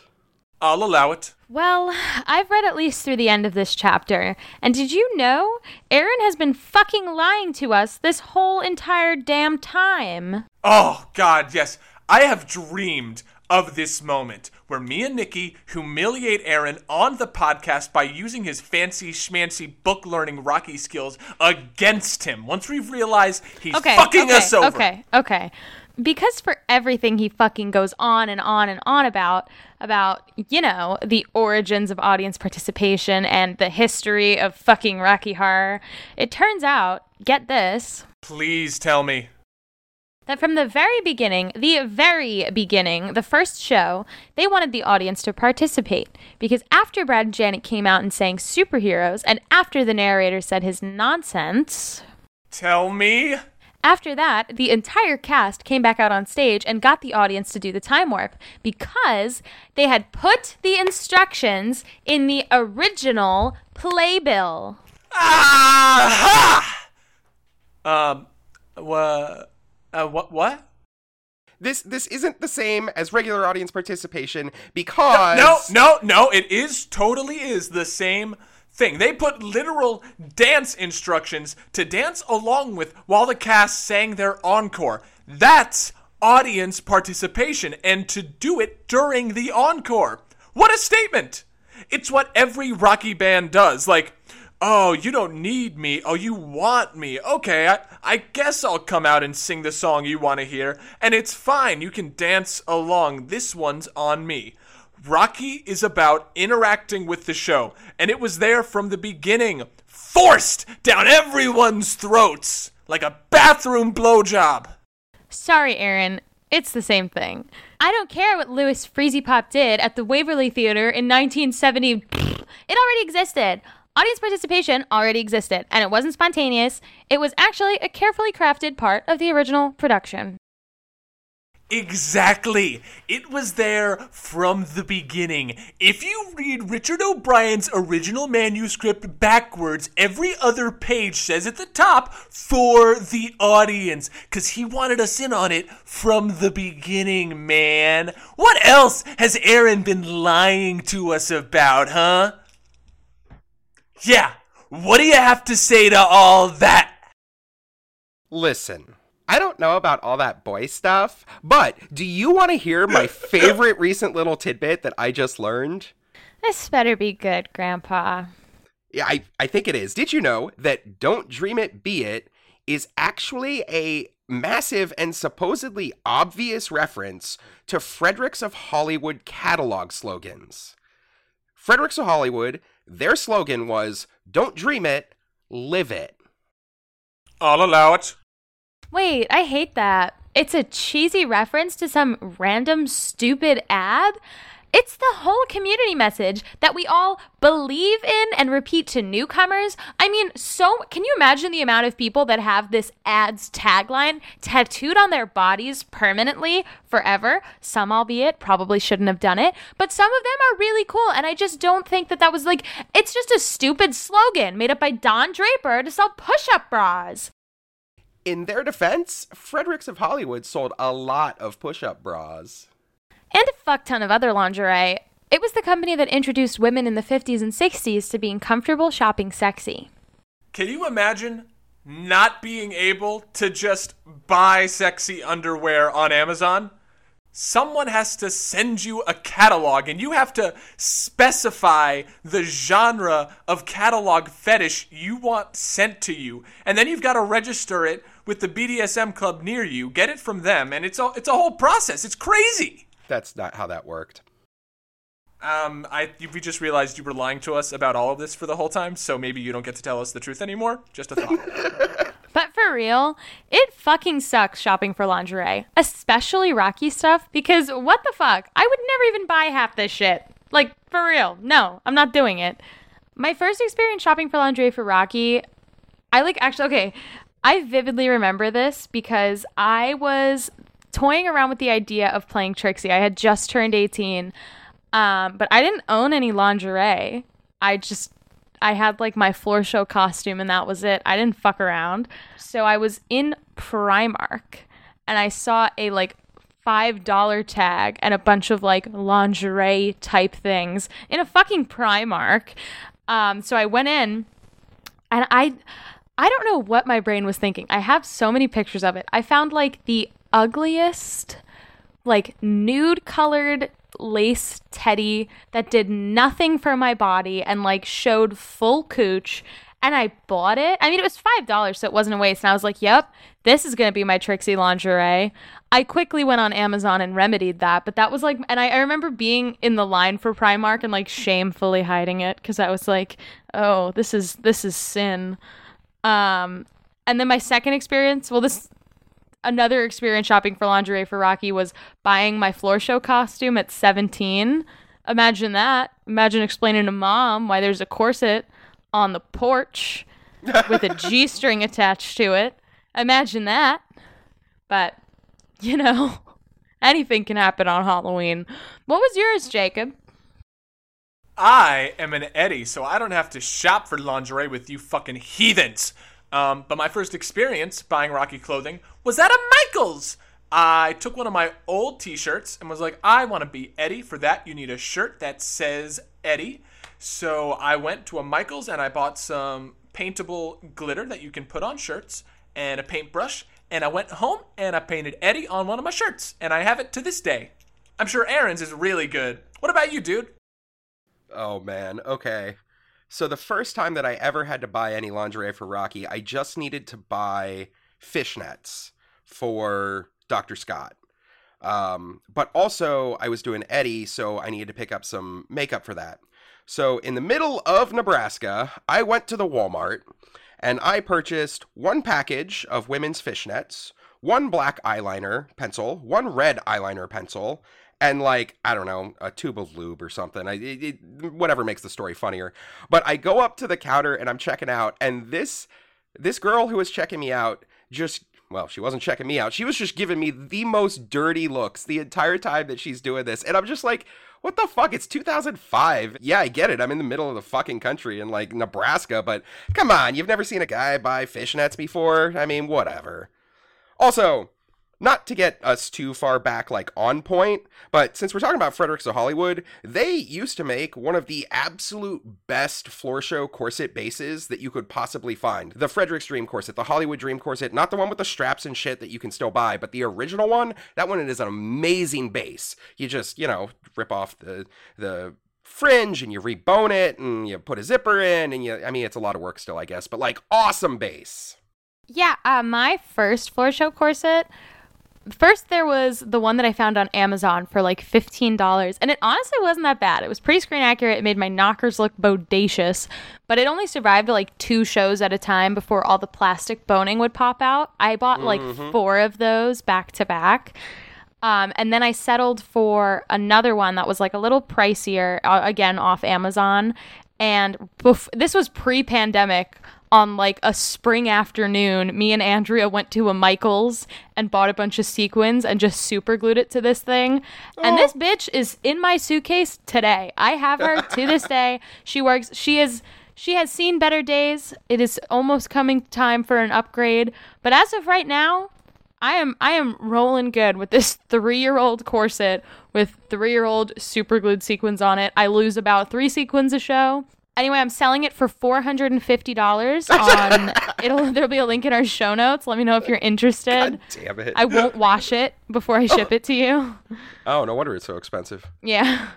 I'll allow it. Well, I've read at least through the end of this chapter, and did you know Aaron has been fucking lying to us this whole entire damn time? Oh, God, yes. I have dreamed of this moment where me and Nikki humiliate Aaron on the podcast by using his fancy schmancy book learning Rocky skills against him. Once we've realized he's Okay, fucking okay, us over. Okay, okay. Because for everything he fucking goes on and on and on about, about, you know, the origins of audience participation and the history of fucking Rocky Horror, it turns out, get this, Please tell me. That from the very beginning, the very beginning, the first show, they wanted the audience to participate. Because after Brad and Janet came out and sang superheroes, and after the narrator said his nonsense, Tell me. after that, the entire cast came back out on stage and got the audience to do the time warp because they had put the instructions in the original playbill. Ah! Um, wha- uh, what? What? this this isn't the same as regular audience participation because No, no, no. It is totally is the same thing. They put literal dance instructions to dance along with while the cast sang their encore. That's audience participation, and to do it during the encore. What a statement! It's what every Rocky band does. Like, oh, you don't need me. Oh, you want me. Okay, I, I guess I'll come out and sing the song you want to hear, and it's fine. You can dance along. This one's on me. Rocky is about interacting with the show, and it was there from the beginning, forced down everyone's throats like a bathroom blowjob. Sorry, Aaron. It's the same thing. I don't care what Louis Freezy Pop did at the Waverly Theater in 1970. It already existed. Audience participation already existed, and it wasn't spontaneous. It was actually a carefully crafted part of the original production. Exactly. It was there from the beginning. If you read Richard O'Brien's original manuscript backwards, every other page says at the top, for the audience, because he wanted us in on it from the beginning, man. What else has Aaron been lying to us about, huh? Yeah, what do you have to say to all that? Listen, I don't know about all that boy stuff, but do you want to hear my favorite recent little tidbit that I just learned? This better be good, Grandpa. Yeah, I, I think it is. Did you know that Don't Dream It, Be It is actually a massive and supposedly obvious reference to Fredericks of Hollywood catalog slogans? Fredericks of Hollywood, their slogan was Don't dream it, live it. I'll allow it. Wait, I hate that. It's a cheesy reference to some random stupid ad? It's the whole community message that we all believe in and repeat to newcomers. I mean, so can you imagine the amount of people that have this ad's tagline tattooed on their bodies permanently forever? Some, albeit, probably shouldn't have done it, but some of them are really cool. And I just don't think that that was like, it's just a stupid slogan made up by Don Draper to sell push up bras. In their defense, Fredericks of Hollywood sold a lot of push up bras and a fuck ton of other lingerie. It was the company that introduced women in the 50s and 60s to being comfortable shopping sexy. Can you imagine not being able to just buy sexy underwear on Amazon? Someone has to send you a catalog and you have to specify the genre of catalog fetish you want sent to you. And then you've got to register it with the BDSM club near you, get it from them, and it's a, it's a whole process. It's crazy that's not how that worked. Um, I we just realized you were lying to us about all of this for the whole time, so maybe you don't get to tell us the truth anymore. Just a thought. but for real, it fucking sucks shopping for lingerie, especially Rocky stuff, because what the fuck? I would never even buy half this shit. Like, for real. No, I'm not doing it. My first experience shopping for lingerie for Rocky, I like actually, okay, I vividly remember this because I was toying around with the idea of playing Trixie. I had just turned 18, um, but I didn't own any lingerie. I just I had like my floor show costume and that was it. I didn't fuck around. So I was in Primark and I saw a like five dollar tag and a bunch of like lingerie type things in a fucking Primark. Um, so I went in and I I don't know what my brain was thinking. I have so many pictures of it. I found like the ugliest, like nude colored lace teddy that did nothing for my body and like showed full cooch. And I bought it. I mean, it was $5, so it wasn't a waste. And I was like, yep, this is going to be my Trixie lingerie. I quickly went on Amazon and remedied that. But that was like, and I, I remember being in the line for Primark and like shamefully hiding it because I was like, oh, this is, this is sin. Um, and then my second experience, well, this another experience shopping for lingerie for Rocky was buying my floor show costume at 17. Imagine that. Imagine explaining to mom why there's a corset on the porch with a G string attached to it. Imagine that. But, you know, anything can happen on Halloween. What was yours, Jacob? I am an Eddie, so I don't have to shop for lingerie with you fucking heathens. Um, but my first experience buying Rocky clothing was at a Michaels. I took one of my old t shirts and was like, I want to be Eddie. For that, you need a shirt that says Eddie. So I went to a Michaels and I bought some paintable glitter that you can put on shirts and a paintbrush. And I went home and I painted Eddie on one of my shirts. And I have it to this day. I'm sure Aaron's is really good. What about you, dude? Oh, man. Okay. So the first time that I ever had to buy any lingerie for Rocky, I just needed to buy fishnets for Dr. Scott. Um, but also, I was doing Eddie, so I needed to pick up some makeup for that. So, in the middle of Nebraska, I went to the Walmart and I purchased one package of women's fishnets, one black eyeliner pencil, one red eyeliner pencil, and like I don't know a tube of lube or something. I it, it, whatever makes the story funnier. But I go up to the counter and I'm checking out, and this this girl who was checking me out just well, she wasn't checking me out. She was just giving me the most dirty looks the entire time that she's doing this, and I'm just like. What the fuck? It's 2005. Yeah, I get it. I'm in the middle of the fucking country in like Nebraska, but come on, you've never seen a guy buy fishnets before? I mean, whatever. Also, not to get us too far back, like on point, but since we're talking about Fredericks of Hollywood, they used to make one of the absolute best floor show corset bases that you could possibly find. The Fredericks Dream corset, the Hollywood Dream corset, not the one with the straps and shit that you can still buy, but the original one. That one is an amazing base. You just, you know, rip off the the fringe and you rebone it and you put a zipper in and you I mean it's a lot of work still I guess, but like awesome base. Yeah, uh, my first floor show corset. First, there was the one that I found on Amazon for like $15, and it honestly wasn't that bad. It was pretty screen accurate. It made my knockers look bodacious, but it only survived like two shows at a time before all the plastic boning would pop out. I bought like four of those back to back. Um, and then I settled for another one that was like a little pricier, uh, again off Amazon. And bef- this was pre-pandemic. On like a spring afternoon, me and Andrea went to a Michaels and bought a bunch of sequins and just super glued it to this thing. And this oh. bitch is in my suitcase today. I have her to this day. She works. She is. She has seen better days. It is almost coming time for an upgrade. But as of right now, I am I am rolling good with this three year old corset with three year old super glued sequins on it. I lose about three sequins a show. Anyway, I'm selling it for four hundred and fifty dollars on it'll there'll be a link in our show notes. Let me know if you're interested. God damn it. I won't wash it before I ship it to you. oh, no wonder it's so expensive. Yeah.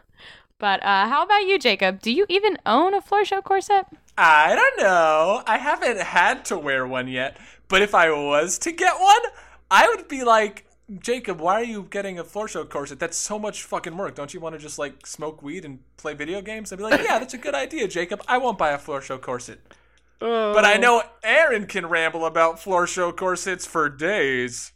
But uh, how about you, Jacob? Do you even own a floor show corset? I don't know. I haven't had to wear one yet, but if I was to get one, I would be like, Jacob, why are you getting a floor show corset? That's so much fucking work. Don't you want to just like smoke weed and play video games? I'd be like, yeah, that's a good idea, Jacob. I won't buy a floor show corset. But I oh. know Aaron can ramble about floor show corsets for days.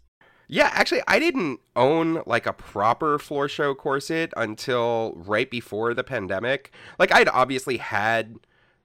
Yeah, actually, I didn't own like a proper floor show corset until right before the pandemic. Like, I'd obviously had,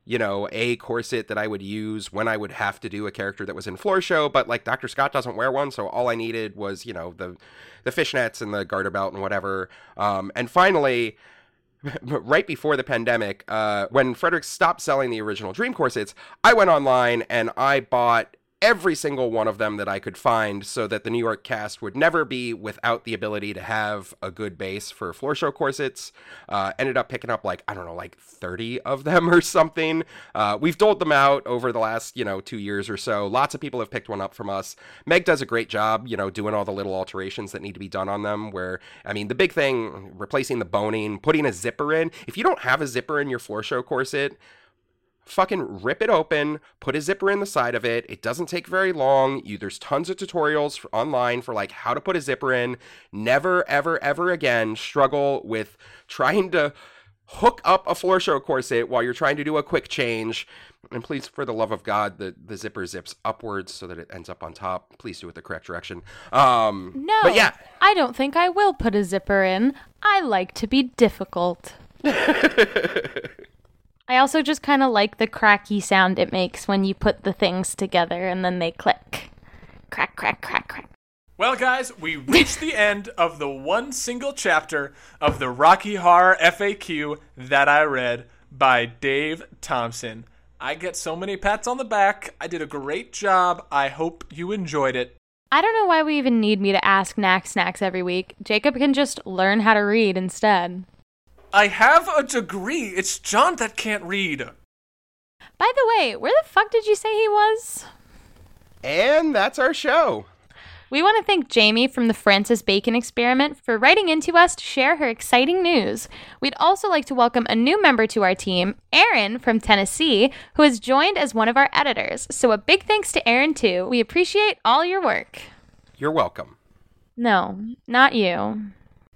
you know, a corset that I would use when I would have to do a character that was in floor show, but like Dr. Scott doesn't wear one, so all I needed was, you know, the the fishnets and the garter belt and whatever. Um, and finally, right before the pandemic, uh, when Frederick stopped selling the original Dream corsets, I went online and I bought every single one of them that I could find so that the New York cast would never be without the ability to have a good base for floor show corsets. Uh, ended up picking up like, I don't know, like 30 of them or something. Uh, we've doled them out over the last, you know, two years or so. Lots of people have picked one up from us. Meg does a great job, you know, doing all the little alterations that need to be done on them. Where, I mean, the big thing, replacing the boning, putting a zipper in. If you don't have a zipper in your floor show corset, fucking rip it open, put a zipper in the side of it. It doesn't take very long. You there's tons of tutorials for, online for like how to put a zipper in. Never ever ever again struggle with trying to hook up a floor show corset while you're trying to do a quick change. And please, for the love of God, the, the zipper zips upwards so that it ends up on top. Please do it the correct direction. Um, No. But yeah, I don't think I will put a zipper in. I like to be difficult. I also just kind of like the cracky sound it makes when you put the things together and then they click. Crack, crack, crack, crack. Well, guys, we reached the end of the one single chapter of the Rocky Horror FAQ that I read by Dave Thompson. I get so many pats on the back. I did a great job. I hope you enjoyed it. I don't know why we even need me to ask Knack Snacks every week. Jacob can just learn how to read instead. I have a degree. It's John that can't read. By the way, where the fuck did you say he was? and that's our show. We want to thank Jamie from the Francis Bacon Experiment for writing into us to share her exciting news. We'd also like to welcome a new member to our team, Erin from Tennessee, who has joined as one of our editors. So a big thanks to Erin, too. We appreciate all your work. You're welcome. No, not you.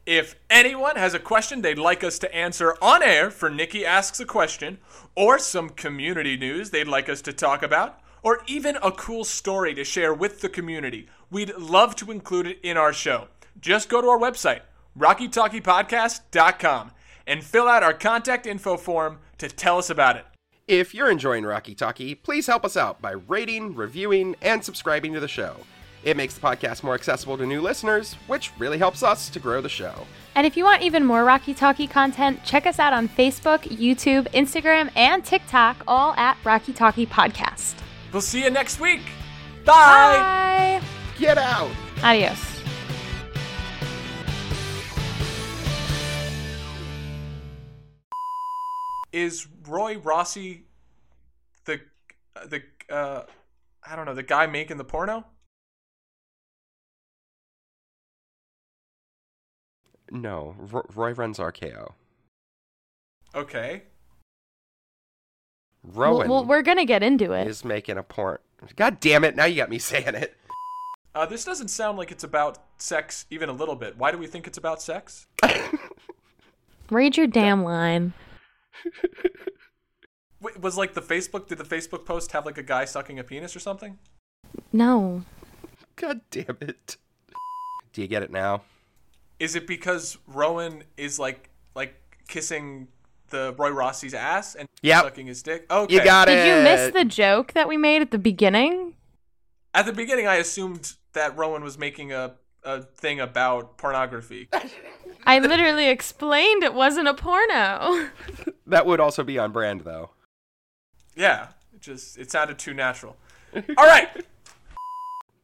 If anyone has a question they'd like us to answer on air for Nikki Asks a Question, or some community news they'd like us to talk about, or even a cool story to share with the community, we'd love to include it in our show. Just go to our website, rockytalkypodcast.com, and fill out our contact info form to tell us about it. If you're enjoying Rocky Talkie, please help us out by rating, reviewing, and subscribing to the show. It makes the podcast more accessible to new listeners, which really helps us to grow the show. And if you want even more Rocky Talkie content, check us out on Facebook, YouTube, Instagram, and TikTok, all at Rocky Talkie Podcast. We'll see you next week. Bye. Bye. Get out! Adios. Is Roy Rossi the the uh I don't know, the guy making the porno? No, Ro- Roy runs RKO. Okay. Well, Rowan well, we're gonna get into it. is making a porn. God damn it! Now you got me saying it. Uh, this doesn't sound like it's about sex even a little bit. Why do we think it's about sex? Read your damn line. Wait, was like the Facebook? Did the Facebook post have like a guy sucking a penis or something? No. God damn it! Do you get it now? Is it because Rowan is like like kissing the Roy Rossi's ass and Yep. sucking his dick? Okay. You got it. Did you miss the joke that we made at the beginning? At the beginning, I assumed that Rowan was making a a thing about pornography. I literally explained it wasn't a porno. That would also be on brand, though. Yeah, it just it sounded too natural. All right.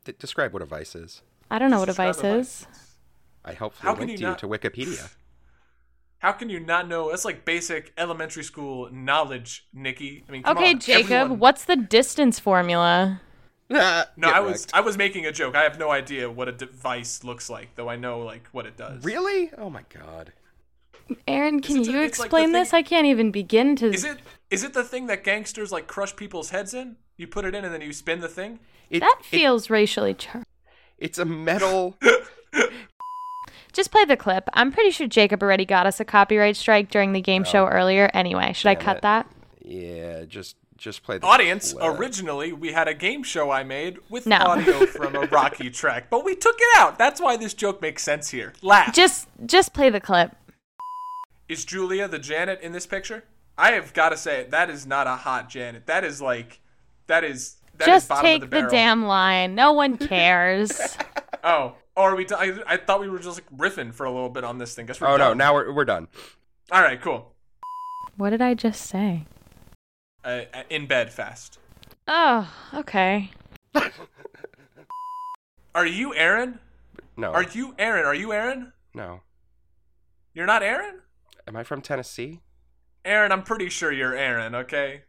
D- describe what a vice is. I don't know what a Describe vice a is. I hopefully How can linked you you, not- to Wikipedia. How can you not know? That's like basic elementary school knowledge, Nikki. I mean, come Okay, on, Jacob, everyone- what's the distance formula? No, Get I was wrecked. I was making a joke. I have no idea what a device looks like, though I know like what it does. Really? Oh my god. Aaron, can Isn't it- you like the explain this? thing- I can't even begin to. Is it is it the thing that gangsters like crush people's heads in? You put it in and then you spin the thing. It, that it- feels racially charged. it's a metal. Just play the clip. I'm pretty sure Jacob already got us a copyright strike during the game show earlier. Anyway, should I cut it. that? yeah, just just play the Audience, clip. originally we had a game show I made with No. audio from a Rocky track, but we took it out. That's why this joke makes sense here. Laugh. Just just play the clip. Is Julia the Janet in this picture? I have got to say that is not a hot Janet. That is like that is that is just bottom take of the, the, damn line. No one cares. Oh, or are we? I, I thought we were just like riffing for a little bit on this thing. Guess we're Oh no! Now we're we're done. All right, cool. what did I just say? Uh, in bed fast. Oh, okay. Are you Aaron? No. Are you Aaron? Are you Aaron? No. You're not Aaron? Am I from Tennessee? Aaron, I'm pretty sure you're Aaron, okay?